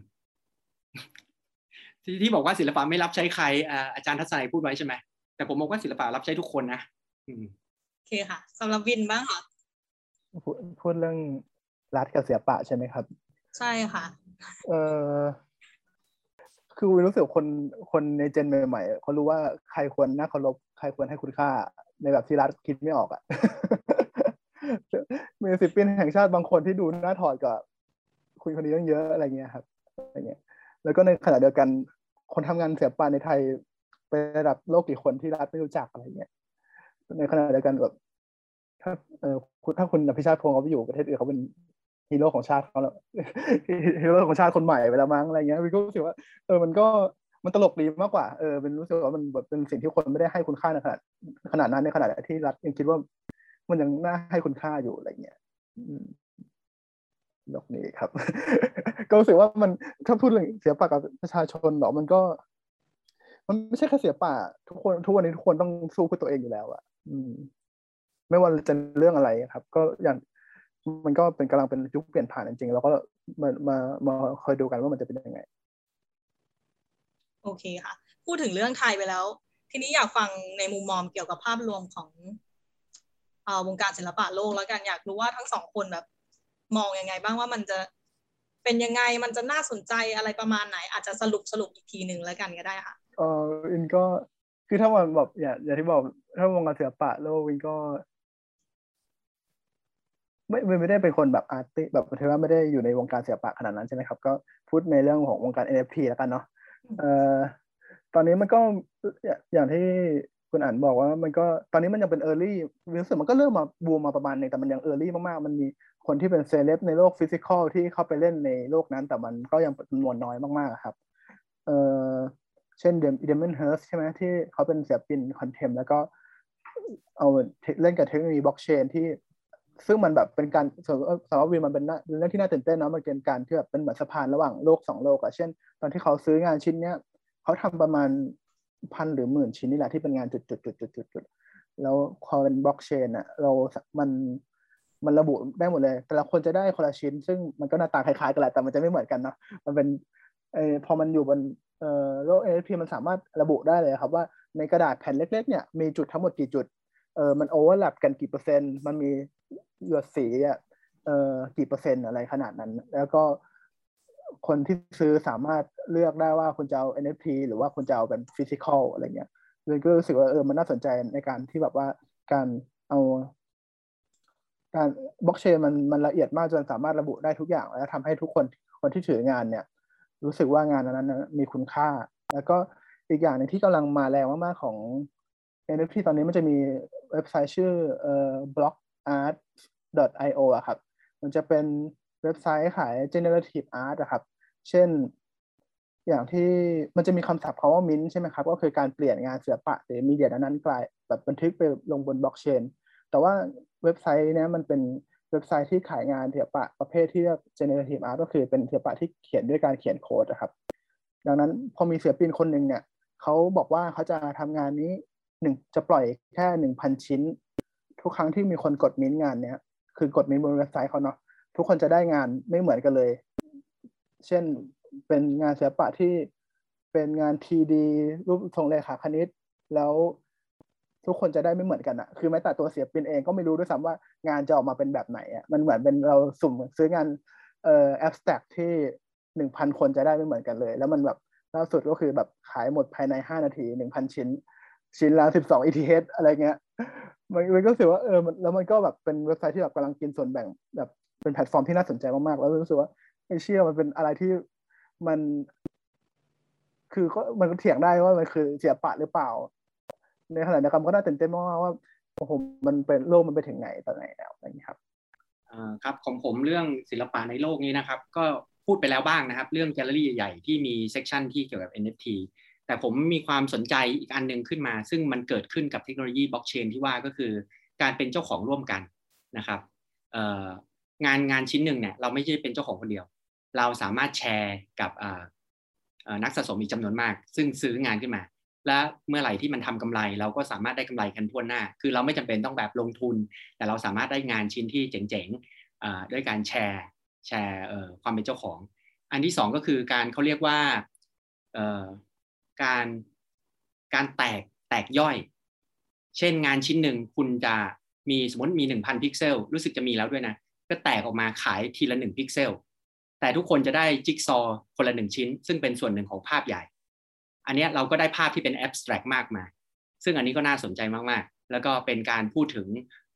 ที่ที่บอกว่าศิลปะไม่รับใช้ใครอาจารย์ทัศนัยพูดไว้ใช่ไหมแต่ผมบอกว่าศิลปะรับใช้ทุกคนนะโอเคค่ะสำหรับวินบ้างค่ะพูดเรื่องรัฐกับศิลปะใช่ไหมครับ ใช่ค่ะ เออคือวินรู้สึกคนคนในเจนใหม่ๆเขารู้ว่าใครควรน่าเคารพใครควรให้คุณค่าในแบบที่รัฐคิดไม่ออกอะมีศิลปินแห่งชาติบางคนที่ดูน่าถอดกับคุณคนนี้เยอะอะไรเงี้ยครับอะไรเงี้ย แล้วก็ในขณะเดียวกันคนทำงานศิลปะในไทยไประดับโลกกี่คนที่รัฐไม่รู้จักอะไรเงี้ย ในขณะเดียวกันแบบถ้าเออถ้าคุณอภิชาติพงศ์เขาไปอยู่ประเทศอื่นเขาเป็นฮีโร่ของชาติเขาแล้วฮีโร่ของชาติคนใหม่ไปแล้วมั้งอะไรเงี้ยวิก็รู้สึกว่าเออมันก็ มันตลกดีมากกว่า เออ เป็นรู้สึกว่ามันแบบเป็นสิ่งที่คนไม่ได้ให้คุณค่าในขนาดขนาดนั้นในขนาดที่รัฐยังคิดว่า มันยังน่าให้คุณค่าอยู่อะไรเงี้ยลกนี้ครับ ก็รู้สึกว่ามันถ้าพูดเรื่องเสียปากกับประชาชนหรอมันก็ มันไม่ใช่แค่เสียป่าทุกคนทุกวันนี้ทุกคนต้องสู้เพื่อตัวเองอยู่แล้วอะอืม ไม่ว่าจะเรื่องอะไรครับ ก็อย่างมันก็เป็นกำลังเป็นยุคเปลี่ยนผ่านจริงๆแล้วก็มามามาคอยดูกันว่ามันจะเป็นยังไง โอเคค่ะ พูดถึงเรื่องไทยไปแล้ว ทีนี้อยากฟังในมุมมองเกี่ยวกับภาพรวมของอวงการศิลปะโลกแล้วกันอยากรู้ว่าทั้งสองคนแบบ มองยังไงบ้างว่ามันจะเป็นยังไงมันจะน่าสนใจอะไรประมาณไหน อาจจะสรุปสรุปอีกทีหนึ่งแล้วกันก็ได้ค่ะเออวินก็คือถ้ามันแบบอย่าอย่างที่บอกถ้าวงการศิลปะโลกวินก็ ไม่ไม่ได้เป็นคนแบบ arty แบบถือว่าไม่ได้อยู่ในวงการศิลปะขนาดนั้นใช่ไหมครับ ก็พูดในเรื่องของวงการ NFT แล้วกันเนาะ ตอนนี้มันก็อย่างที่คุณอ่านบอกว่ามันก็ตอนนี้มันยังเป็น early รู้สึกมันก็เริ่มมาบูมมาประมาณนึงแต่มันยัง early มากๆ มันมีคนที่เป็นเซเลบในโลก physical ที่เข้าไปเล่นในโลกนั้น แต่มันก็ยังจำนวนน้อยมากๆครับ เออเช่นเดมเดเมียนเฮิร์สใช่ไหมที่เขาเป็นศิลปิน contemp แล้วก็เอาเล่นกับเทคโนโลยีบล็อกเชนที่ ซึ่งมันแบบเป็นการสำหรับวินมันเป็นเรื่องที่น่าตื่นเต้นเนาะมันเป็นการที่แบบเป็นเหมือนสะพานระหว่างโลกสองโลกอะเช่น ตอนที่เขาซื้องานชิ้นเนี้ยเขาทำประมาณพันหรือหมื่นชิ้นนี่แหละที่เป็นงานจุดจุดจุดจุดจุดจุดแล้วพอเป็นบล็อกเชนอะเรา มัน มันระบุได้หมดเลย แต่ละคนจะได้คนละชิ้น ซึ่งมันก็หน้าตาคล้ายๆกันแหละแต่มันจะไม่เหมือนกันเนาะมันเป็นเออพอมันอยู่บนเอ่อโลก NFT มันสามารถระบุได้เลยครับว่าในกระดาษแผ่นเล็ก ๆ เนี่ยมีจุดทั้งหมดกี่จุดเออมัน overlap กันกี่เปอร์เซ็นต์ มันมี หยดสีอะเอ่อกี่เปอร์เซ็นต์อะไรขนาดนั้น แล้วก็คนที่ซื้อสามารถเลือกได้ว่าคุณจะเอา NFT หรือว่าคุณจะเอาเป็น physical อะไรเงี้ยเลยก็รู้สึกว่าเออมันน่าสนใจในการที่แบบว่าการเอา การบล็อกเชนมันมันละเอียดมากจนสามารถระบุได้ทุกอย่าง แล้วทำให้ทุกคนคนที่ถืองานเนี่ย รู้สึกว่างานนั้นมีคุณค่า แล้วก็อีกอย่างหนึ่งที่กำลังมาแรงมากๆของ NFT ตอนนี้มันจะมีเว็บไซต์ชื่อเอ่อ block art.io อะครับ มันจะเป็นเว็บไซต์ขาย generative art อะครับ เช่น อย่างที่มันจะมีคำศัพท์คำว่า mint ใช่ไหมครับ ก็คือการเปลี่ยนงานศิลปะหรือมีเดียนั้นกลายแบบบันทึกไปลงบนบล็อกเชน แต่ว่าเว็บไซต์นี้มันเป็นเว็บไซต์ที่ขายงานศิลปะประเภทที่เรียก generative art ก็คือเป็นศิลปะที่เขียนด้วยการเขียนโค้ดนะครับ ดังนั้นพอมีศิลปินคนหนึ่งเนี่ยเขาบอกว่าเขาจะทำงานนี้หนึ่งจะปล่อยแค่หนึ่งพันชิ้น ทุกครั้งที่มีคนกดมิ้นงานเนี้ยคือกดมิ้นบนเว็บไซต์เขาเนาะทุกคนจะได้งานไม่เหมือนกันเลย เช่นเป็นงานศิลปะที่เป็นงาน 2D รูปทรงเลขาคณิต แล้วทุกคนจะได้ไม่เหมือนกันอะคือแม้แต่ตัวศิลปินเองก็ไม่รู้ด้วยซ้ำว่างานจะออกมาเป็นแบบไหนอะมันเหมือนเป็นเราสุ่มซื้องานเอ่อแอบสแต็กที่หนึ่งพันคนจะได้ไม่เหมือนกันเลย แล้วมันแบบล่าสุดก็คือแบบขายหมดภายในห้านาทีหนึ่งพันชิ้น ชิ้นละสิบสอง ETH อะไรเงี้ย มันมันก็รู้สึกว่าเออมันแล้วมันก็แบบเป็นเว็บไซต์ที่แบบกำลังกินส่วนแบ่งแบบเป็นแพลตฟอร์มที่น่าสนใจมากๆแล้วรู้สึกว่าไอเชี่ยมันเป็นอะไรที่มัน คือก็มันก็เถียงได้ว่ามันคือศิลปะหรือเปล่า ในขณะเดียวกันก็น่าตื่นเต้นมากๆว่าโอ้โหมันเป็นโลกมันไปถึงไหนตอนไหนแล้วอะไรอย่างนี้ครับอ่าครับของผมเรื่องศิลปะในโลกนี้นะครับ ก็พูดไปแล้วบ้างนะครับ เรื่องแกลเลอรี่ใหญ่ๆที่มี section ที่เกี่ยวกับ NFT แต่ผมมีความสนใจอีกอันหนึ่งขึ้นมา ซึ่งมันเกิดขึ้นกับเทคโนโลยีบล็อกเชนที่ว่าก็คือการเป็นเจ้าของร่วมกันนะครับงานงานชิ้นหนึ่งเนี่ยเราไม่ใช่เป็นเจ้าของคนเดียว เราสามารถแชร์กับนักสะสมอีกจำนวนมาก ซึ่งซื้องานขึ้นมา และเมื่อไหร่ที่มันทำกำไร เราก็สามารถได้กำไรกันทั่วหน้า คือเราไม่จำเป็นต้องแบบลงทุน แต่เราสามารถได้งานชิ้นที่เจ๋งๆด้วยการแชร์แชร์ความเป็นเจ้าของ อันที่สองก็คือการเขาเรียกว่า การการแตกแตกย่อย เช่นงานชิ้นหนึ่งคุณจะมีสมมติมีหนึ่งพันพิกเซลรู้สึกจะมีแล้วด้วยนะ ก็แตกออกมาขายทีละหนึ่งพิกเซลแต่ทุกคนจะได้จิ๊กซอคนละหนึ่งชิ้น ซึ่งเป็นส่วนหนึ่งของภาพใหญ่ อันนี้เราก็ได้ภาพที่เป็น abstract มากๆ ซึ่งอันนี้ก็น่าสนใจมากๆ แล้วก็เป็นการพูดถึง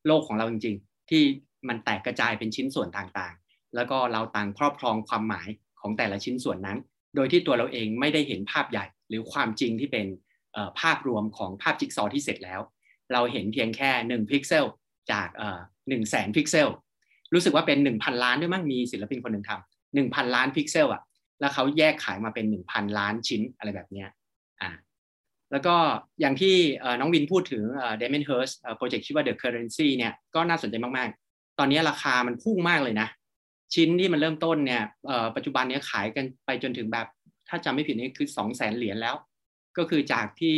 โลกของเราจริง ๆ ที่มันแตกกระจายเป็นชิ้นส่วนต่างๆ แล้วก็เราต่างครอบครองความหมายของแต่ละชิ้นส่วนนั้น โดยที่ตัวเราเองไม่ได้เห็นภาพใหญ่ หรือความจริงที่เป็นภาพรวมของภาพจิ๊กซอว์ที่เสร็จแล้ว เราเห็นเพียงแค่ 1 พิกเซลจากหนึ่งแสนพิกเซลรู้สึกว่าเป็น 1,000 ล้านด้วยมั้งมีศิลปินคนหนึ่งทำหนึ่งพันล้านพิกเซลอะแล้วเขาแยกขายมาเป็น 1,000 ล้านชิ้นอะไรแบบเนี้ยอ่าแล้วก็อย่างที่น้องวินพูดถึง Damien Hirst โปรเจกต์ชื่อว่า The Currency เนี่ยก็น่าสนใจมากๆ ตอนนี้ราคามันพุ่งมากเลยนะ ชิ้นที่มันเริ่มต้นเนี่ยปัจจุบันนี้ขายกันไปจนถึงแบบ ถ้าจำไม่ผิดนี่คือ200 แสนเหรียญแล้ว ก็คือจากที่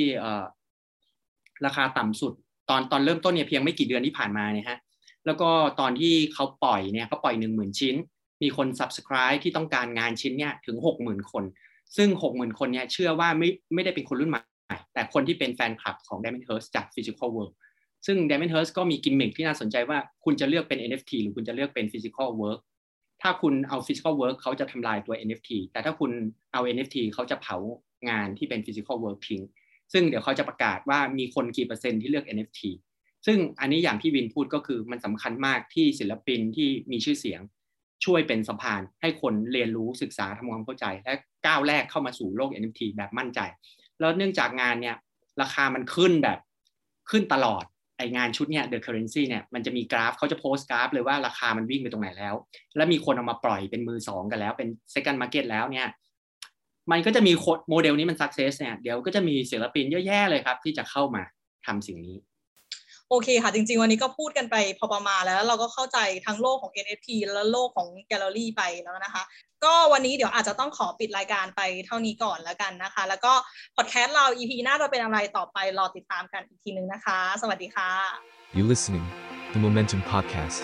ราคาต่ำสุด ตอนตอนเริ่มต้นเนี่ยเพียงไม่กี่เดือนที่ผ่านมาเนี่ยฮะแล้วก็ตอนที่เขาปล่อยเนี่ยเขาปล่อย10,000 ชิ้น มีคน subscribe ที่ต้องการงานชิ้นเนี่ยถึง60,000คน ซึ่ง60,000คนเนี่ยเชื่อว่าไม่ไม่ได้เป็นคนรุ่นใหม่ แต่คนที่เป็นแฟนคลับของ Diamond Hearst จาก Physical World ซึ่ง Diamond Hearst ก็มีกิมมิคที่น่าสนใจว่าคุณจะเลือกเป็น NFT หรือคุณจะเลือกเป็น Physical Work ถ้าคุณเอา Physical Work เขาจะทำลายตัว NFT แต่ถ้าคุณเอา NFT เขาจะเผางานที่เป็น Physical Work ทิ้งซึ่งเดี๋ยวเขาจะประกาศว่ามีคนกี่เปอร์เซ็นต์ที่เลือก NFT ซึ่งอันนี้อย่างที่วินพูดก็คือมันสำคัญมากที่ศิลปินที่มีชื่อเสียง ช่วยเป็นสะพานให้คนเรียนรู้ศึกษาทำความเข้าใจ และก้าวแรกเข้ามาสู่โลก NFT แบบมั่นใจ แล้วเนื่องจากงานเนี่ยราคามันขึ้นแบบขึ้นตลอด ไองานชุดเนี่ย The Currency เนี่ยมันจะมีกราฟเขาจะโพสต์กราฟเลยว่าราคามันวิ่งไปตรงไหนแล้ว แล้วมีคนเอามาปล่อยเป็นมือสองกันแล้วเป็น second market แล้วเนี่ยมันก็จะมีโมเดลนี้มัน success เนี่ยเดี๋ยวก็จะมีศิลปินเยอะแยะเลยครับ ที่จะเข้ามาทำสิ่งนี้ โอเคค่ะ จริง ๆ วันนี้ก็พูดกันไปพอประมาณแล้ว เราก็เข้าใจทั้งโลกของ NFT และโลกของแกลเลอรี่ไปแล้วนะคะ ก็วันนี้เดี๋ยวอาจจะต้องขอปิดรายการไปเท่านี้ก่อนแล้วกันนะคะ แล้วก็พอดแคสต์เรา EP หน้าจะเป็นอะไรต่อไปรอติดตามกันอีกทีนึงนะคะ สวัสดีค่ะ You listening, the Momentum Podcast.